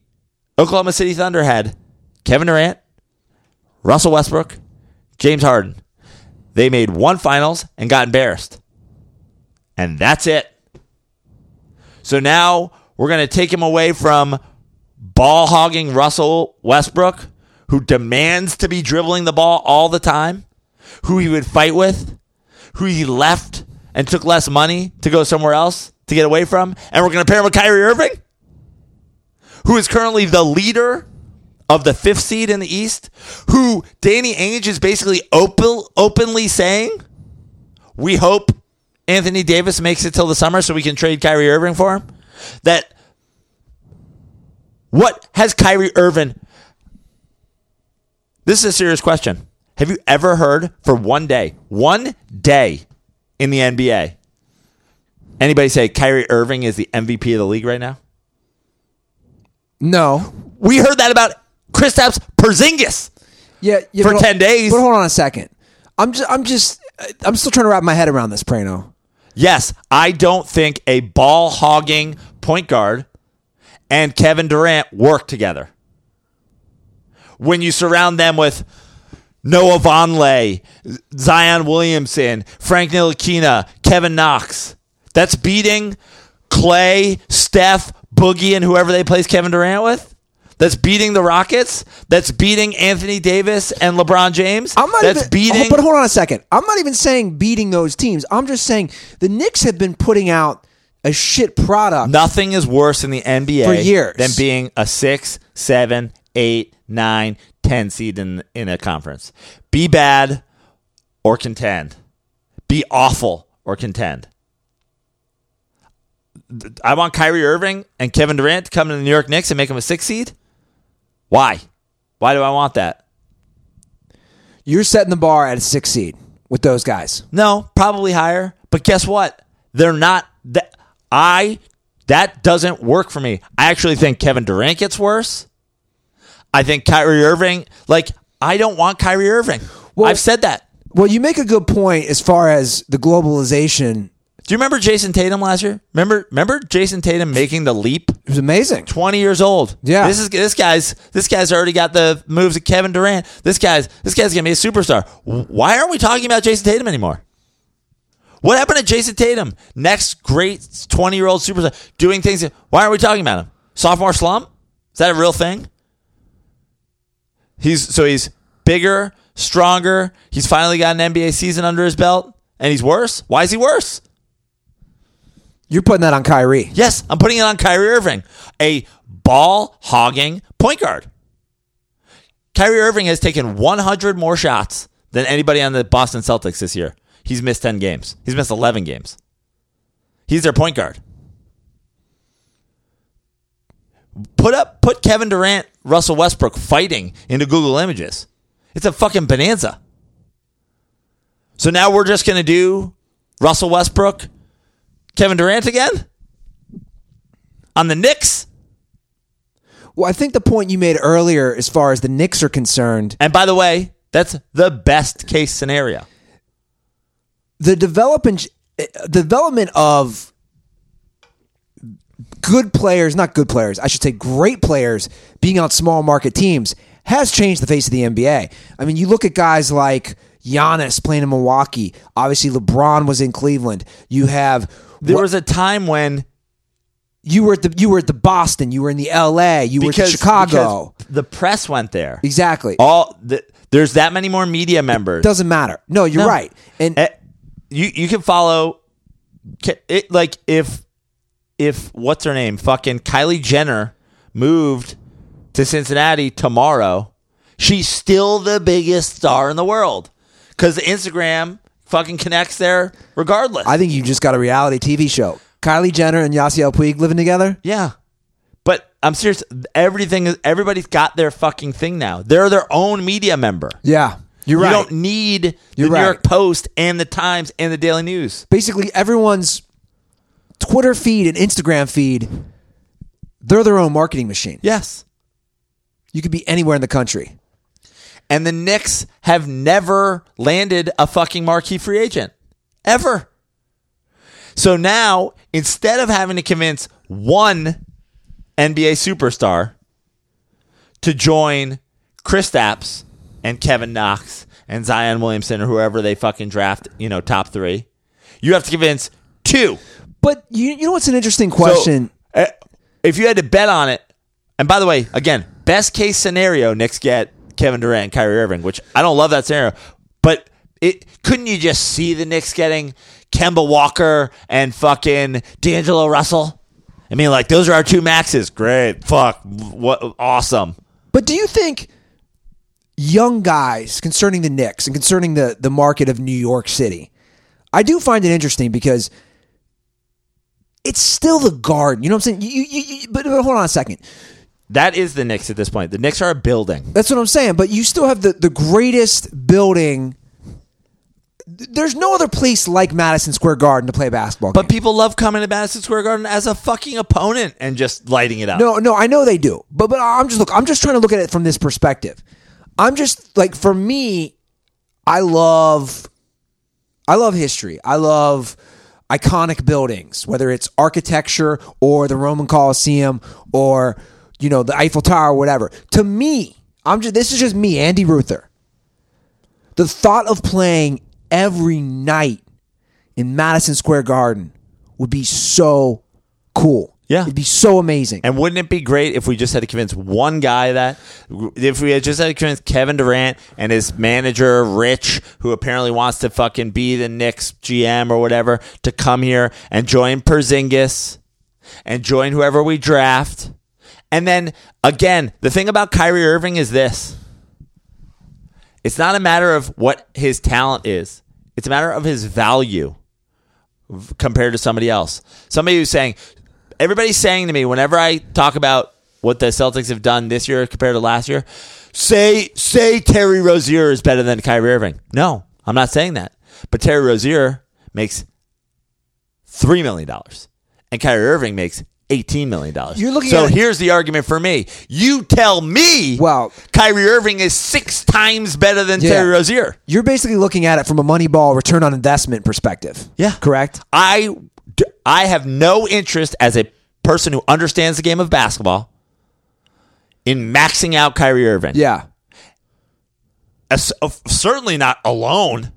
[SPEAKER 3] Oklahoma City Thunder had Kevin Durant, Russell Westbrook, James Harden. They made one finals and got embarrassed. And that's it. So now we're going to take him away from ball hogging Russell Westbrook, who demands to be dribbling the ball all the time, who he would fight with, who he left and took less money to go somewhere else to get away from. And we're going to pair him with Kyrie Irving, who is currently the leader of the fifth seed in the East, who Danny Ainge is basically open, openly saying, we hope Anthony Davis makes it till the summer so we can trade Kyrie Irving for him. That what has Kyrie Irving? This is a serious question. Have you ever heard for one day, one day in the NBA, anybody say Kyrie Irving is the MVP of the league right now?
[SPEAKER 2] No.
[SPEAKER 3] We heard that about Kristaps Porzingis.
[SPEAKER 2] Yeah, yeah
[SPEAKER 3] For
[SPEAKER 2] but-
[SPEAKER 3] 10 days.
[SPEAKER 2] But hold on a second. I'm just I'm just I'm still trying to wrap my head around this, Prano.
[SPEAKER 3] Yes, I don't think a ball hogging point guard and Kevin Durant work together. When you surround them with Noah Vonleh, Zion Williamson, Frank Ntilikina, Kevin Knox, that's beating Clay, Steph, Boogie, and whoever they place Kevin Durant with. That's beating the Rockets. That's beating Anthony Davis and LeBron James.
[SPEAKER 2] I'm not
[SPEAKER 3] that's
[SPEAKER 2] even,
[SPEAKER 3] beating.
[SPEAKER 2] but hold on a second. I'm not even saying beating those teams. I'm just saying the Knicks have been putting out a shit product.
[SPEAKER 3] Nothing is worse in the NBA
[SPEAKER 2] For years.
[SPEAKER 3] than being a six, seven, eight, nine, ten seed in in a conference. Be bad or contend. Be awful or contend. I want Kyrie Irving and Kevin Durant to come to the New York Knicks and make them a six seed. Why? Why do I want that?
[SPEAKER 2] You're setting the bar at a six seed with those guys.
[SPEAKER 3] No, probably higher. But guess what? They're not that I that doesn't work for me. I actually think Kevin Durant gets worse. I think Kyrie Irving, like I don't want Kyrie Irving.
[SPEAKER 2] Well-
[SPEAKER 3] I've said that.
[SPEAKER 2] Well, you make a good point as far as the globalization.
[SPEAKER 3] Do you remember Jayson Tatum last year? Remember remember Jayson Tatum making the leap?
[SPEAKER 2] It was amazing.
[SPEAKER 3] 20 years old.
[SPEAKER 2] Yeah.
[SPEAKER 3] This is this guy's this guy's already got the moves of Kevin Durant. This guy's this guy's going to be a superstar. Why aren't we talking about Jayson Tatum anymore? What happened to Jayson Tatum? Next great 20-year-old superstar doing things. Why aren't we talking about him? Sophomore slump? Is that a real thing? He's so he's bigger, stronger. He's finally got an NBA season under his belt and he's worse. Why is he worse?
[SPEAKER 2] You're putting that on Kyrie.
[SPEAKER 3] Yes, I'm putting it on Kyrie Irving, a ball hogging point guard. Kyrie Irving has taken 100 more shots than anybody on the Boston Celtics this year. He's missed 10 games. He's missed 11 games. He's their point guard. Put up put Kevin Durant, Russell Westbrook fighting into Google Images. It's a fucking bonanza. So now we're just going to do Russell Westbrook, Kevin Durant again? On the Knicks?
[SPEAKER 2] Well, I think the point you made earlier, as far as the Knicks are concerned,
[SPEAKER 3] And by the way, that's the best case scenario.
[SPEAKER 2] the development eh, development of good players, not good players, I should say great players being on small market teams has changed the face of the NBA. I mean, you look at guys like Giannis playing in Milwaukee. Obviously, LeBron was in Cleveland. You have
[SPEAKER 3] There was a time when
[SPEAKER 2] you were at the you were at the Boston. You were in the L.A. You were in Chicago.
[SPEAKER 3] the press went there.
[SPEAKER 2] exactly.
[SPEAKER 3] All the, there's that many more media members.
[SPEAKER 2] It Doesn't matter. No, you're
[SPEAKER 3] No.
[SPEAKER 2] right. And
[SPEAKER 3] Eh, you you can follow it like if if what's her name fucking Kylie Jenner moved to Cincinnati tomorrow, she's still the biggest star in the world because Instagram fucking connects there regardless.
[SPEAKER 2] I think you just got a reality TV show. Kylie Jenner and Yasiel Puig living together.
[SPEAKER 3] yeah, but I'm serious. Everything, is everybody's got their fucking thing now. They're their own media member.
[SPEAKER 2] Yeah, you're
[SPEAKER 3] You
[SPEAKER 2] right.
[SPEAKER 3] You don't need the
[SPEAKER 2] You're
[SPEAKER 3] New
[SPEAKER 2] right.
[SPEAKER 3] York Post and the Times and the Daily News.
[SPEAKER 2] Basically, everyone's Twitter feed and Instagram feed, they're their own marketing machine.
[SPEAKER 3] Yes.
[SPEAKER 2] You could be anywhere in the country.
[SPEAKER 3] And the Knicks have never landed a fucking marquee free agent. Ever. So now, instead of having to convince one NBA superstar to join Chris Kristaps and Kevin Knox and Zion Williamson or whoever they fucking draft, you know, top three, you have to convince two.
[SPEAKER 2] But you, you know what's an interesting question?
[SPEAKER 3] So, uh, if you had to bet on it, and by the way, again, best case scenario, Knicks get Kevin Durant and Kyrie Irving, which I don't love that scenario, but it couldn't you just see the Knicks getting Kemba Walker and fucking D'Angelo Russell? I mean, like those are our two maxes. Great, fuck, what awesome.
[SPEAKER 2] But do you think young guys concerning the Knicks and concerning the, the market of New York City, I do find it interesting because it's still the garden. You know what I'm saying? You, you, you, but, but hold on a second.
[SPEAKER 3] That is the Knicks at this point. The Knicks are a building.
[SPEAKER 2] That's what I'm saying. But you still have the, the greatest building. There's no other place like Madison Square Garden to play basketball.
[SPEAKER 3] But people love coming to Madison Square Garden as a fucking opponent and just lighting it up.
[SPEAKER 2] No, no, I know they do, but but I'm just look. I'm just trying to look at it from this perspective. I'm just like for me, I love, I love history. I love iconic buildings, whether it's architecture or the Roman Colosseum or you know the Eiffel Tower, whatever. To me, I'm just this is just me, Andy Ruther. The thought of playing every night in Madison Square Garden would be so cool.
[SPEAKER 3] Yeah.
[SPEAKER 2] it'd be so amazing.
[SPEAKER 3] And wouldn't it be great if we just had to convince one guy that if we had just had to convince Kevin Durant and his manager Rich, who apparently wants to fucking be the Knicks GM or whatever, to come here and join Porzingis and join whoever we draft. And then again, the thing about Kyrie Irving is this. It's not a matter of what his talent is. It's a matter of his value compared to somebody else. Somebody who's saying, everybody's saying to me whenever I talk about what the Celtics have done this year compared to last year, say say Terry Rozier is better than Kyrie Irving. No, I'm not saying that. But Terry Rozier makes three million dollars, and Kyrie Irving makes. $18 million.
[SPEAKER 2] You're looking
[SPEAKER 3] so here's the argument for me. You tell me
[SPEAKER 2] Well-
[SPEAKER 3] Kyrie Irving is six times better than
[SPEAKER 2] Yeah.
[SPEAKER 3] Terry Rozier.
[SPEAKER 2] You're basically looking at it from a Moneyball return on investment perspective.
[SPEAKER 3] Yeah.
[SPEAKER 2] Correct?
[SPEAKER 3] I, I have no interest as a person who understands the game of basketball in maxing out Kyrie Irving.
[SPEAKER 2] Yeah.
[SPEAKER 3] As- uh, certainly not alone.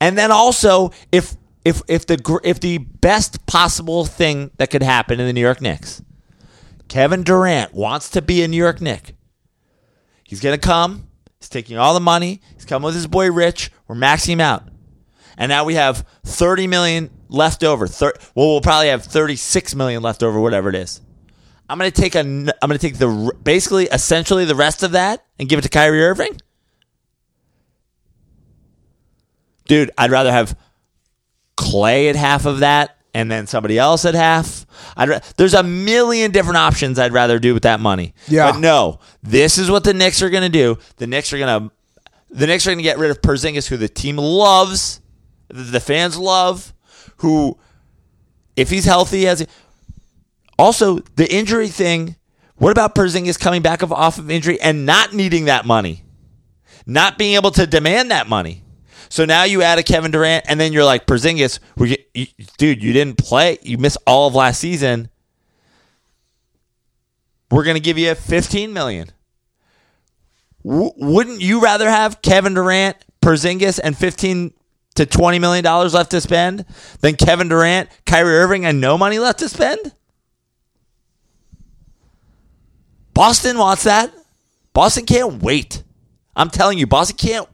[SPEAKER 3] And then also, if if if the if the best possible thing that could happen in the New York Knicks, Kevin Durant wants to be a New York Knick. He's gonna come. He's taking all the money. He's coming with his boy Rich. We're maxing him out, and now we have thirty million left over. Thir- well, we'll probably have thirty six million left over, whatever it is. I'm gonna take a. I'm gonna take the basically essentially the rest of that and give it to Kyrie Irving. Dude, I'd rather have Clay at half of that and then somebody else at half. I'd there's a million different options I'd rather do with that money.
[SPEAKER 2] Yeah.
[SPEAKER 3] But no, this is what the Knicks are going to do. The Knicks are going to the Knicks are going to get rid of Porzingis who the team loves, the fans love, who if he's healthy has also the injury thing. What about Porzingis coming back of, off of injury and not needing that money? Not being able to demand that money. So now you add a Kevin Durant, and then you're like Porzingis, we, you, dude, you didn't play. You missed all of last season. We're gonna give you 15 million. W- wouldn't you rather have Kevin Durant, Porzingis, and 15 to 20 million dollars left to spend than Kevin Durant, Kyrie Irving, and no money left to spend? Boston wants that. Boston can't wait. I'm telling you, Boston can't.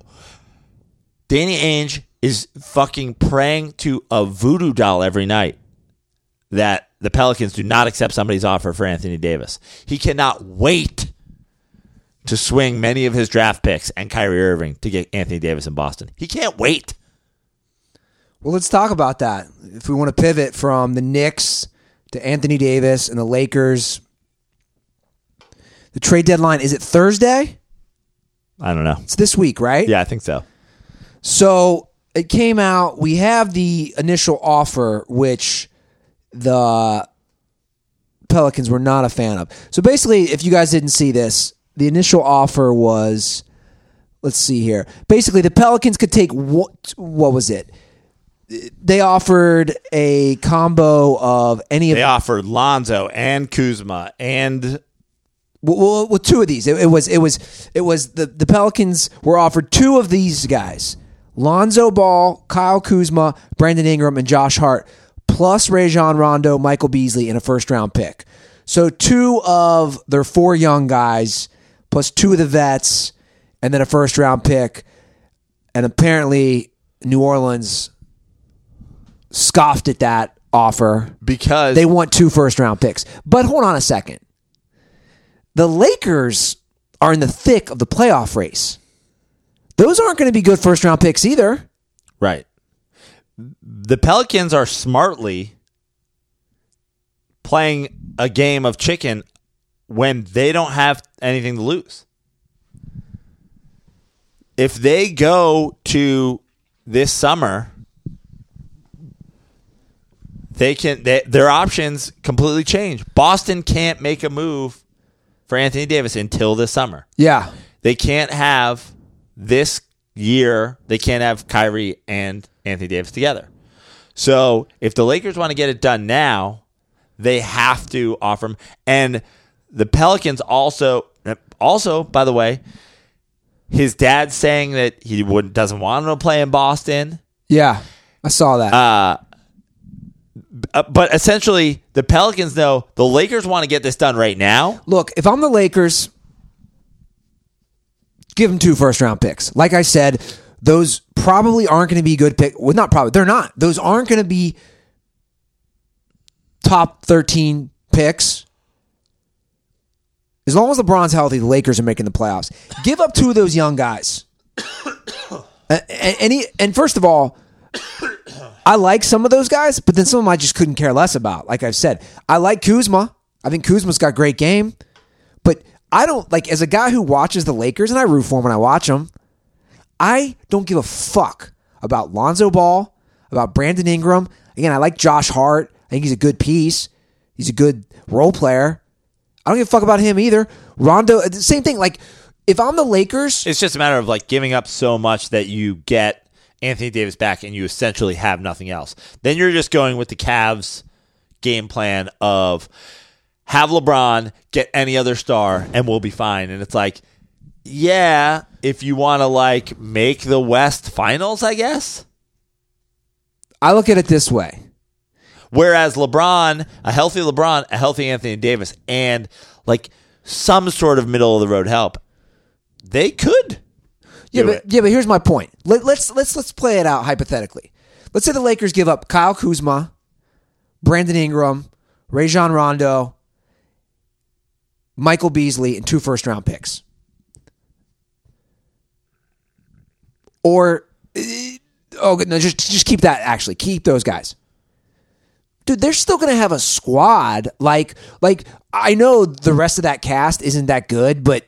[SPEAKER 3] Danny Ainge is fucking praying to a voodoo doll every night that the Pelicans do not accept somebody's offer for Anthony Davis. He cannot wait to swing many of his draft picks and Kyrie Irving to get Anthony Davis in Boston. He can't wait.
[SPEAKER 2] Well, let's talk about that. If we want to pivot from the Knicks to Anthony Davis and the Lakers, the trade deadline is it Thursday?
[SPEAKER 3] I don't know.
[SPEAKER 2] It's this week, right?
[SPEAKER 3] Yeah, I think so.
[SPEAKER 2] So it came out. We have the initial offer, which the Pelicans were not a fan of. So basically, if you guys didn't see this, the initial offer was let's see here. Basically, the Pelicans could take what what was it? They offered a combo of any of
[SPEAKER 3] They offered Lonzo and Kuzma and
[SPEAKER 2] well, well, two of these. It, it was it was it was the the Pelicans were offered two of these guys: Lonzo Ball, Kyle Kuzma, Brandon Ingram, and Josh Hart, plus Rajon Rondo, Michael Beasley, and a first round pick. So two of their four young guys, plus two of the vets, and then a first round pick. And apparently, New Orleans scoffed at that offer.
[SPEAKER 3] because
[SPEAKER 2] They want two first round picks. But hold on a second. The Lakers are in the thick of the playoff race. Those aren't going to be good first round picks either.
[SPEAKER 3] Right. The Pelicans are smartly playing a game of chicken when they don't have anything to lose. If they go to this summer, they can they, their options completely change. Boston can't make a move for Anthony Davis until this summer.
[SPEAKER 2] Yeah.
[SPEAKER 3] They can't have this year, they can't have Kyrie and Anthony Davis together. So if the Lakers want to get it done now, they have to offer him. And the Pelicans also, also by the way, his dad's saying that he would, doesn't want him to play in Boston.
[SPEAKER 2] Yeah. I saw that.
[SPEAKER 3] Uh, Uh, but essentially, the Pelicans know the Lakers want to get this done right now.
[SPEAKER 2] Look, if I'm the Lakers, give them two first round picks. Like I said, those probably aren't going to be good pick. Well, not probably. They're not. Those aren't going to be top 13 picks. As long as LeBron's healthy, the Lakers are making the playoffs. Give up two of those young guys. and, and, he, and first of all, I like some of those guys, but then some of them I just couldn't care less about. Like I've said, I like Kuzma. I think Kuzma's got great game, but I don't like as a guy who watches the Lakers and I root for them when I watch them. I don't give a fuck about Lonzo Ball, about Brandon Ingram. Again, I like Josh Hart. I think he's a good piece. He's a good role player. I don't give a fuck about him either. Rondo, the same thing. Like if I'm the Lakers,
[SPEAKER 3] It's just a matter of like giving up so much that you get Anthony Davis back and you essentially have nothing else. Then you're just going with the Cavs game plan of have LeBron get any other star and we'll be fine. And it's like, yeah, if you want to like make the West finals, I guess.
[SPEAKER 2] I look at it this way.
[SPEAKER 3] Whereas LeBron, a healthy LeBron, a healthy Anthony Davis, and like some sort of middle of the road help, they could.
[SPEAKER 2] Yeah,
[SPEAKER 3] do
[SPEAKER 2] but
[SPEAKER 3] it.
[SPEAKER 2] yeah, but here's my point. Let, let's let's let's play it out hypothetically. Let's say the Lakers give up Kyle Kuzma, Brandon Ingram, Rajon Rondo, Michael Beasley, and two first round picks. Or eh, oh no, just just keep that. Actually, keep those guys. Dude, they're still gonna have a squad. Like like I know the rest of that cast isn't that good, but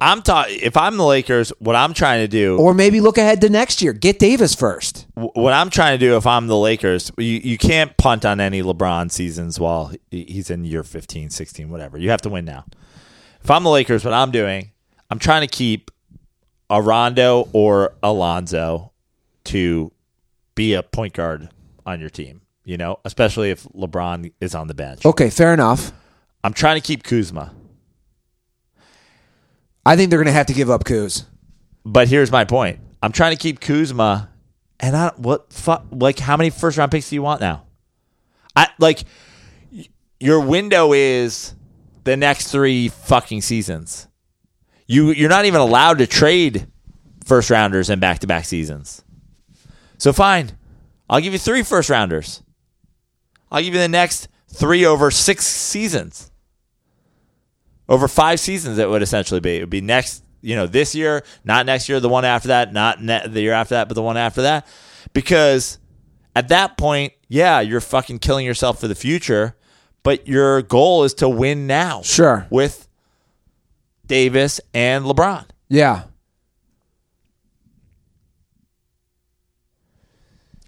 [SPEAKER 3] I'm talking. If I'm the Lakers, what I'm trying to do,
[SPEAKER 2] or maybe look ahead to next year. Get Davis first.
[SPEAKER 3] wh- what I'm trying to do, if I'm the Lakers, you, you can't punt on any LeBron seasons while he's in year 15, 16, whatever. You have to win now. If I'm the Lakers, what I'm doing, I'm trying to keep a Rondo or Alonzo to be a point guard on your team. You know, especially if LeBron is on the bench.
[SPEAKER 2] Okay, fair enough.
[SPEAKER 3] I'm trying to keep Kuzma.
[SPEAKER 2] I think they're going to have to give up Kuz.
[SPEAKER 3] But here's my point. I'm trying to keep Kuzma, and I what fuck like how many first round picks do you want now? I like your window is the next three fucking seasons. You you're not even allowed to trade first rounders in back to back seasons. So fine, I'll give you three first rounders. I'll give you the next three over six seasons. Over five seasons, it would essentially be. It would be next, you know, this year, not next year, the one after that, not ne- the year after that, but the one after that. Because at that point, yeah, you're fucking killing yourself for the future, but your goal is to win now.
[SPEAKER 2] Sure.
[SPEAKER 3] With Davis and LeBron.
[SPEAKER 2] Yeah.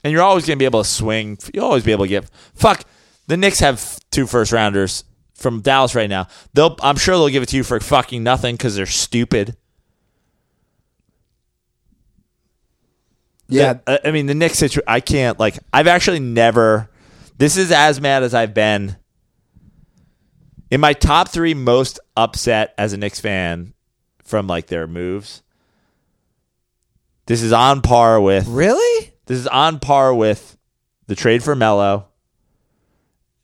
[SPEAKER 3] And you're always going to be able to swing. You'll always be able to get. Fuck. The Knicks have two first rounders from Dallas right now. They'll. I'm sure they'll give it to you for fucking nothing because they're stupid.
[SPEAKER 2] Yeah.
[SPEAKER 3] The- I mean, the Knicks situation. I can't like. I've actually never. This is as mad as I've been. In my top three most upset as a Knicks fan from like their moves. This is on par with
[SPEAKER 2] Really?
[SPEAKER 3] this is on par with the trade for Mello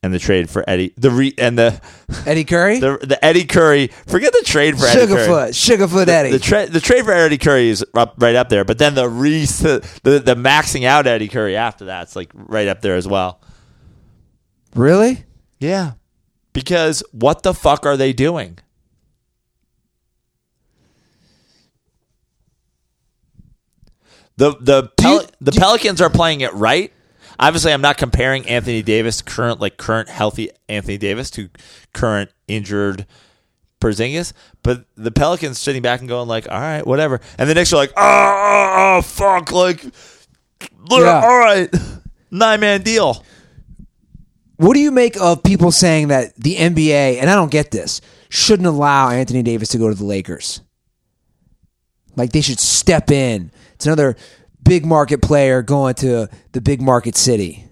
[SPEAKER 3] and the trade for Eddie the re, and the
[SPEAKER 2] Eddie Curry?
[SPEAKER 3] the the Eddie Curry. Forget the trade for Eddie Curry.
[SPEAKER 2] Sugarfoot. Sugarfoot Eddie.
[SPEAKER 3] The, tra- the trade for Eddie Curry is up, right up there, but then the re the, the maxing out Eddie Curry after that's like right up there as well.
[SPEAKER 2] really?
[SPEAKER 3] Yeah, because what the fuck are they doing? The the
[SPEAKER 2] Do you-
[SPEAKER 3] the Pelicans are playing it right. Obviously, I'm not comparing Anthony Davis current like current healthy Anthony Davis to current injured Porzingis, but the Pelicans sitting back and going like, "All right, whatever," and the Knicks are like, "Oh, oh, oh, fuck!" Like,
[SPEAKER 2] Yeah.
[SPEAKER 3] all right, nine man deal.
[SPEAKER 2] What do you make of people saying that the NBA, and I don't get this, shouldn't allow Anthony Davis to go to the Lakers? Like they should step in. It's another big market player going to the big market city.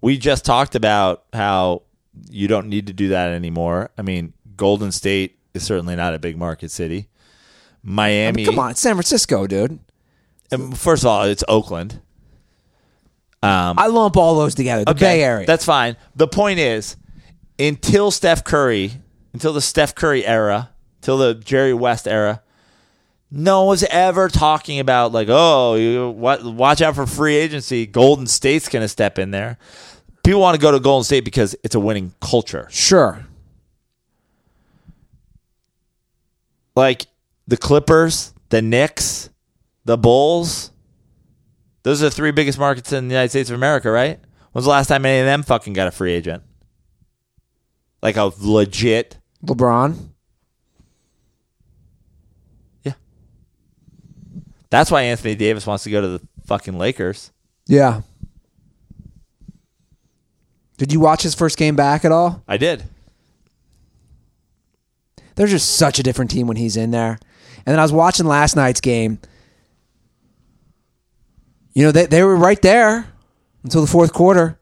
[SPEAKER 3] we just talked about how you don't need to do that anymore. I mean, Golden State is certainly not a big market city. Miami,
[SPEAKER 2] Come on, San Francisco, dude.
[SPEAKER 3] and first of all, it's Oakland. Um,
[SPEAKER 2] I lump all those together. The
[SPEAKER 3] okay,
[SPEAKER 2] Bay Area.
[SPEAKER 3] That's fine. The point is, until Steph Curry, until the Steph Curry era, till the Jerry West era, no one's ever talking about like, oh, you what, watch out for free agency. Golden State's going to step in there. People want to go to Golden State because it's a winning culture.
[SPEAKER 2] sure.
[SPEAKER 3] like the Clippers, the Knicks, the Bulls. Those are the three biggest markets in the United States of America, right? When's the last time any of them fucking got a free agent? Like a legit.
[SPEAKER 2] LeBron.
[SPEAKER 3] Yeah. That's why Anthony Davis wants to go to the fucking Lakers.
[SPEAKER 2] Yeah. Did you watch his first game back at all?
[SPEAKER 3] I did.
[SPEAKER 2] They're just such a different team when he's in there. And then I was watching last night's game. You know, they they were right there until the fourth quarter.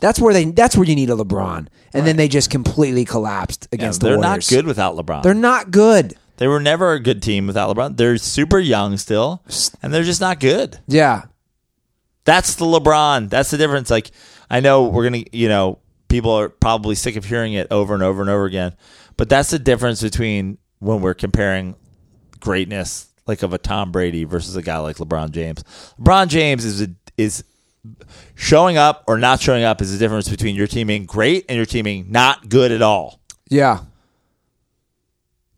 [SPEAKER 2] That's where they that's where you need a LeBron. And then they just completely collapsed
[SPEAKER 3] Yeah,
[SPEAKER 2] against the
[SPEAKER 3] they're not good without LeBron.
[SPEAKER 2] They're not good.
[SPEAKER 3] They were never a good team without LeBron. They're super young still, and they're just not good.
[SPEAKER 2] Yeah.
[SPEAKER 3] That's the LeBron. That's the difference. Like, I know we're gonna, you know, people are probably sick of hearing it over and over and over again, but that's the difference between when we're comparing greatness, like of a Tom Brady versus a guy like LeBron James. LeBron James is a, is showing up or not showing up is the difference between your team being great and your team being not good at all.
[SPEAKER 2] Yeah.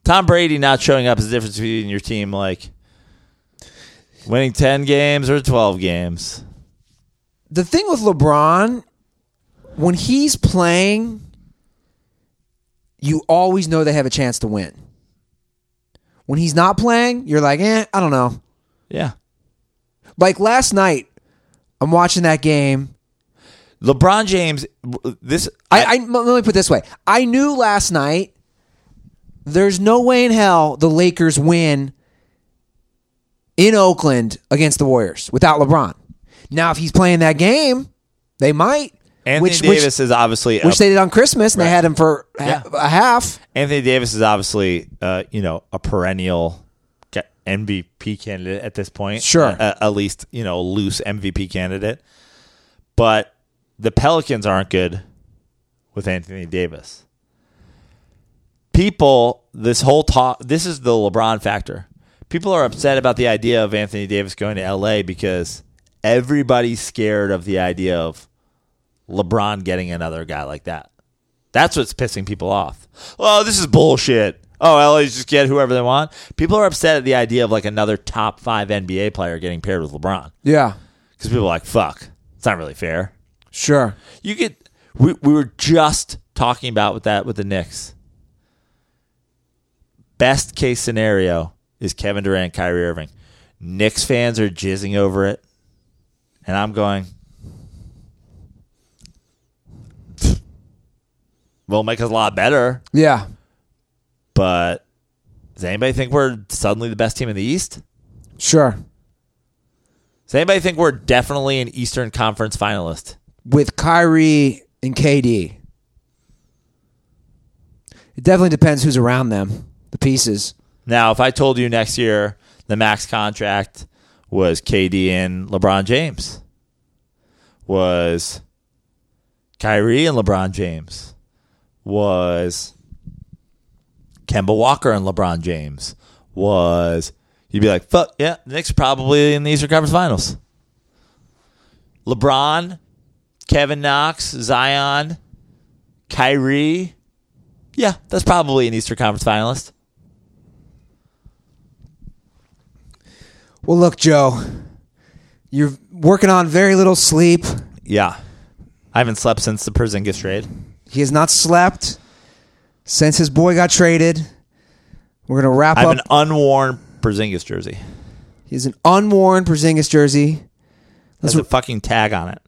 [SPEAKER 3] Tom Brady not showing up is the difference between your team like winning ten games or twelve games.
[SPEAKER 2] The thing with LeBron, when he's playing, you always know they have a chance to win. When he's not playing, you're like, eh, I don't know.
[SPEAKER 3] Yeah.
[SPEAKER 2] Like last night, I'm watching that game.
[SPEAKER 3] LeBron James, this
[SPEAKER 2] I, I let me put it this way: I knew last night. There's no way in hell the Lakers win in Oakland against the Warriors without LeBron. Now, if he's playing that game, they might.
[SPEAKER 3] Anthony
[SPEAKER 2] which, which-
[SPEAKER 3] Davis is obviously
[SPEAKER 2] which
[SPEAKER 3] a,
[SPEAKER 2] they did on Christmas, and they had him for
[SPEAKER 3] Yeah.
[SPEAKER 2] a half.
[SPEAKER 3] Anthony Davis is obviously uh, you know a perennial MVP candidate at this point.
[SPEAKER 2] Sure.
[SPEAKER 3] Uh, at least you know loose MVP candidate. But the Pelicans aren't good with Anthony Davis. People, this whole talk, this is the LeBron factor. People are upset about the idea of Anthony Davis going to LA because everybody's scared of the idea of LeBron getting another guy like that. That's what's pissing people off. Oh, this is bullshit. Oh, LA's just get whoever they want. People are upset at the idea of like another top five NBA player getting paired with LeBron
[SPEAKER 2] Yeah.
[SPEAKER 3] because people are like, "Fuck, it's not really fair."
[SPEAKER 2] Sure.
[SPEAKER 3] You get we we were just talking about with that with the Knicks. Best case scenario is Kevin Durant, Kyrie Irving. Knicks fans are jizzing over it, and I'm going. Will make us a lot better,
[SPEAKER 2] Yeah.
[SPEAKER 3] but does anybody think we're suddenly the best team in the East?
[SPEAKER 2] Sure.
[SPEAKER 3] Does anybody think we're definitely an Eastern Conference finalist?
[SPEAKER 2] With Kyrie and KD. It definitely depends who's around them, the pieces.
[SPEAKER 3] Now, if I told you next year the max contract was KD and LeBron James, was Kyrie and LeBron James, was Kemba Walker and LeBron James, was you'd be like, fuck yeah, the Knicks probably in the Eastern Conference Finals. LeBron, Kevin Knox, Zion, Kyrie, yeah, that's probably an Eastern Conference finalist.
[SPEAKER 2] Well, look, Joe, you're working on very little sleep.
[SPEAKER 3] Yeah. I haven't slept since the Porzingis trade.
[SPEAKER 2] He has not slept since his boy got traded. We're going to wrap
[SPEAKER 3] I have
[SPEAKER 2] up.
[SPEAKER 3] an unworn Porzingis jersey.
[SPEAKER 2] He has an unworn Porzingis jersey.
[SPEAKER 3] There's a fucking tag on it.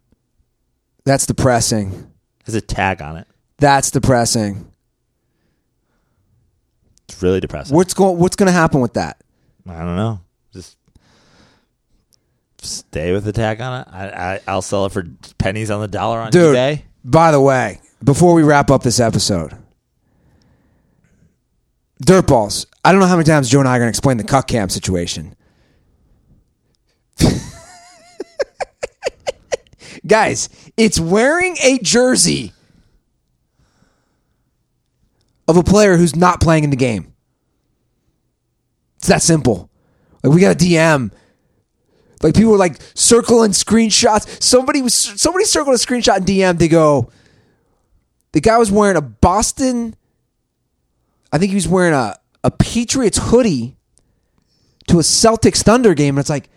[SPEAKER 2] That's depressing.
[SPEAKER 3] There's a tag on it.
[SPEAKER 2] That's depressing.
[SPEAKER 3] It's really depressing.
[SPEAKER 2] What's going What's going to happen with that?
[SPEAKER 3] I don't know. Just stay with the tag on it. I, I I'll sell it for pennies on the dollar on
[SPEAKER 2] Dude,
[SPEAKER 3] eBay.
[SPEAKER 2] by the way, before we wrap up this episode, Dirtballs. I don't know how many times Joe and I are going to explain the cuck cam situation. Guys, it's wearing a jersey of a player who's not playing in the game. It's that simple. Like we got a DM. Like people were like circling screenshots. Somebody was somebody circled a screenshot in DM. They go, the guy was wearing a Boston. I think he was wearing a a Patriots hoodie to a Celtics Thunder game, and it's like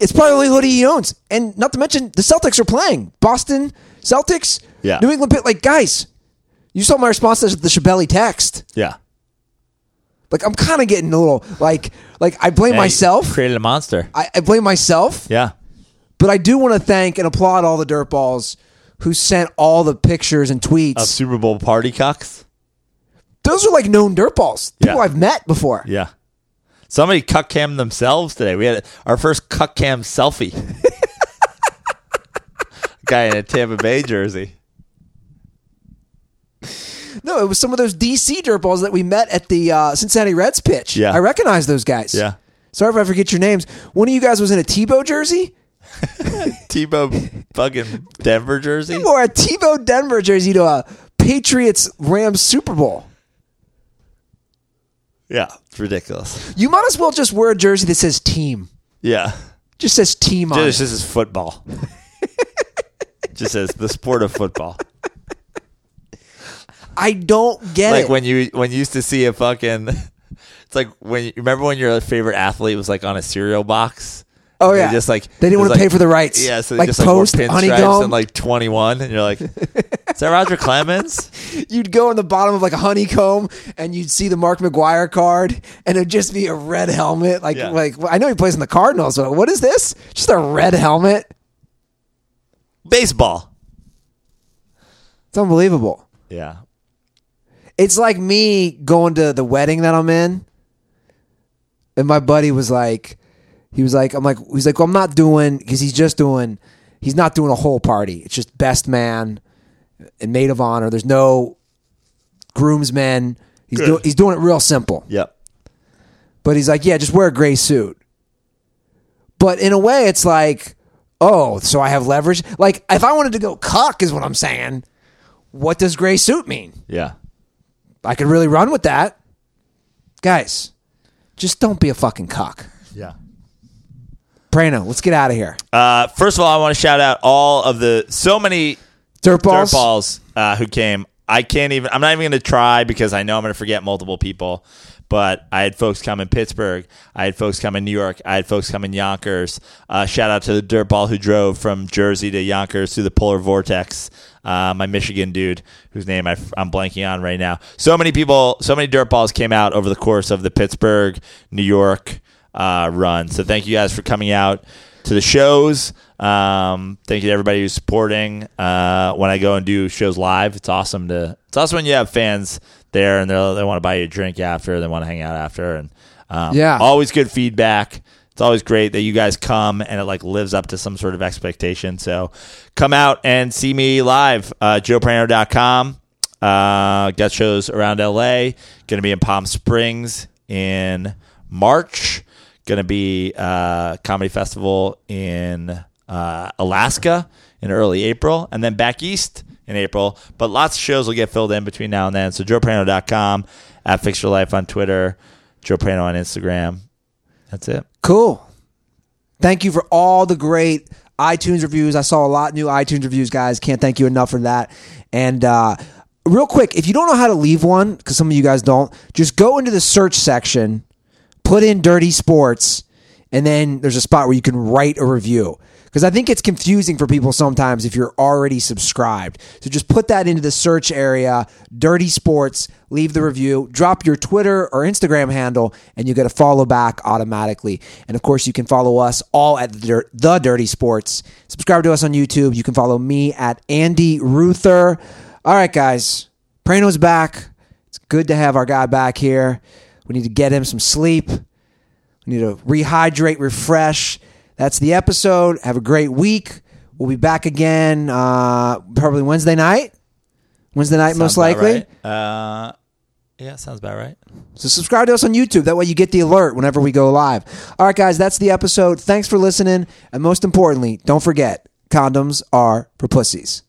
[SPEAKER 2] it's probably the only hoodie he owns. And not to mention the Celtics are playing Boston Celtics.
[SPEAKER 3] Yeah.
[SPEAKER 2] New England Pit. Like guys, you saw my response to the Shabelli text.
[SPEAKER 3] Yeah.
[SPEAKER 2] Like I'm kind of getting a little like like I blame
[SPEAKER 3] Hey,
[SPEAKER 2] myself.
[SPEAKER 3] created a monster.
[SPEAKER 2] I, I blame myself.
[SPEAKER 3] Yeah.
[SPEAKER 2] But I do want to thank and applaud all the dirtballs who sent all the pictures and tweets.
[SPEAKER 3] Of Super Bowl party cucks.
[SPEAKER 2] Those are like known dirtballs. People
[SPEAKER 3] Yeah.
[SPEAKER 2] I've met before.
[SPEAKER 3] Yeah. Somebody cuck cam themselves today. We had our first cuck cam selfie. Guy in a Tampa Bay jersey.
[SPEAKER 2] No, it was some of those DC dirtballs that we met at the uh, Cincinnati Reds pitch.
[SPEAKER 3] Yeah.
[SPEAKER 2] I recognize those guys.
[SPEAKER 3] Yeah.
[SPEAKER 2] Sorry if I forget your names. One of you guys was in a Tebow jersey
[SPEAKER 3] Tebow fucking Denver jersey.
[SPEAKER 2] or a Tebow Denver jersey to a Patriots Rams Super Bowl.
[SPEAKER 3] Yeah, it's ridiculous.
[SPEAKER 2] You might as well just wear a jersey that says team.
[SPEAKER 3] Yeah.
[SPEAKER 2] Just says team on
[SPEAKER 3] This
[SPEAKER 2] it.
[SPEAKER 3] is football. Just says the sport of football.
[SPEAKER 2] I don't get
[SPEAKER 3] Like
[SPEAKER 2] it.
[SPEAKER 3] when you when you used to see a fucking it's like when you remember when your favorite athlete was like on a cereal box.
[SPEAKER 2] Oh, yeah.
[SPEAKER 3] just like
[SPEAKER 2] They didn't wanna pay for the rights.
[SPEAKER 3] Yeah, so they
[SPEAKER 2] Like
[SPEAKER 3] just like
[SPEAKER 2] Post,
[SPEAKER 3] pinstripes
[SPEAKER 2] Honeycomb.
[SPEAKER 3] and like twenty one, and you're like, is that Roger Clemens?
[SPEAKER 2] you'd go in the bottom of like a honeycomb and you'd see the Mark McGwire card and it'd just be a red helmet. Like,
[SPEAKER 3] Yeah.
[SPEAKER 2] like I know he plays in the Cardinals, but what is this? Just a red helmet?
[SPEAKER 3] Baseball.
[SPEAKER 2] It's unbelievable.
[SPEAKER 3] Yeah.
[SPEAKER 2] It's like me going to the wedding that I'm in, and my buddy was like, he was like, I'm like, he's like, well, I'm not doing because he's just doing, he's not doing a whole party. It's just best man and maid of honor. There's no groomsmen. He's doing he's doing it real simple.
[SPEAKER 3] Yep.
[SPEAKER 2] But he's like, yeah, just wear a gray suit. But in a way, it's like, oh, so I have leverage. Like, if I wanted to go cuck, is what I'm saying. What does gray suit mean?
[SPEAKER 3] Yeah.
[SPEAKER 2] I could really run with that. Guys, just don't be a fucking cock.
[SPEAKER 3] Yeah.
[SPEAKER 2] Prano, let's get out of here.
[SPEAKER 3] Uh, first of all, I want to shout out all of the so many
[SPEAKER 2] Dirt balls.
[SPEAKER 3] uh, who came. I can't even. I'm not even going to try because I know I'm going to forget multiple people. But I had folks come in Pittsburgh. I had folks come in New York. I had folks come in Yonkers. Uh, shout out to the dirt ball who drove from Jersey to Yonkers through the polar vortex. Uh, my Michigan dude, whose name I, am blanking on right now. So many people, so many dirt balls came out over the course of the Pittsburgh, New York uh, run. So thank you guys for coming out to the shows. Um, thank you to everybody who's supporting. Uh, when I go and do shows live, it's awesome to. It's awesome when you have fans there and they they want to buy you a drink after, they want to hang out after, and um,
[SPEAKER 2] Yeah.
[SPEAKER 3] always good feedback. Always great that you guys come and it like lives up to some sort of expectation. So come out and see me live. Uh, JoePrano.com. Uh, got shows around LA. Going to be in Palm Springs in March. Going to be uh, comedy festival in uh, Alaska in early April, and then back east in April. But lots of shows will get filled in between now and then. So JoePrano.com, at Fix Your Life on Twitter, Joe Prano on Instagram. That's it.
[SPEAKER 2] Cool. Thank you for all the great iTunes reviews. I saw a lot new iTunes reviews, guys. Can't thank you enough for that. And uh, real quick, if you don't know how to leave one, because some of you guys don't, just go into the search section, put in Dirty Sports, and then there's a spot where you can write a review. Because I think it's confusing for people sometimes if you're already subscribed. So just put that into the search area, Dirty Sports, leave the review, drop your Twitter or Instagram handle, and you get a follow back automatically. And of course, you can follow us all at the, Dirty Sports. Subscribe to us on YouTube. You can follow me at Andy Ruther. All right, guys, Prano's back. It's good to have our guy back here. We need to get him some sleep. We need to rehydrate, refresh. That's the episode. Have a great week. We'll be back again uh, probably Wednesday night. Wednesday night, most
[SPEAKER 3] Sounds about
[SPEAKER 2] likely.
[SPEAKER 3] right. Uh, yeah, sounds about right.
[SPEAKER 2] So subscribe to us on YouTube. That way you get the alert whenever we go live. All right, guys, that's the episode. Thanks for listening. And most importantly, don't forget condoms are for pussies.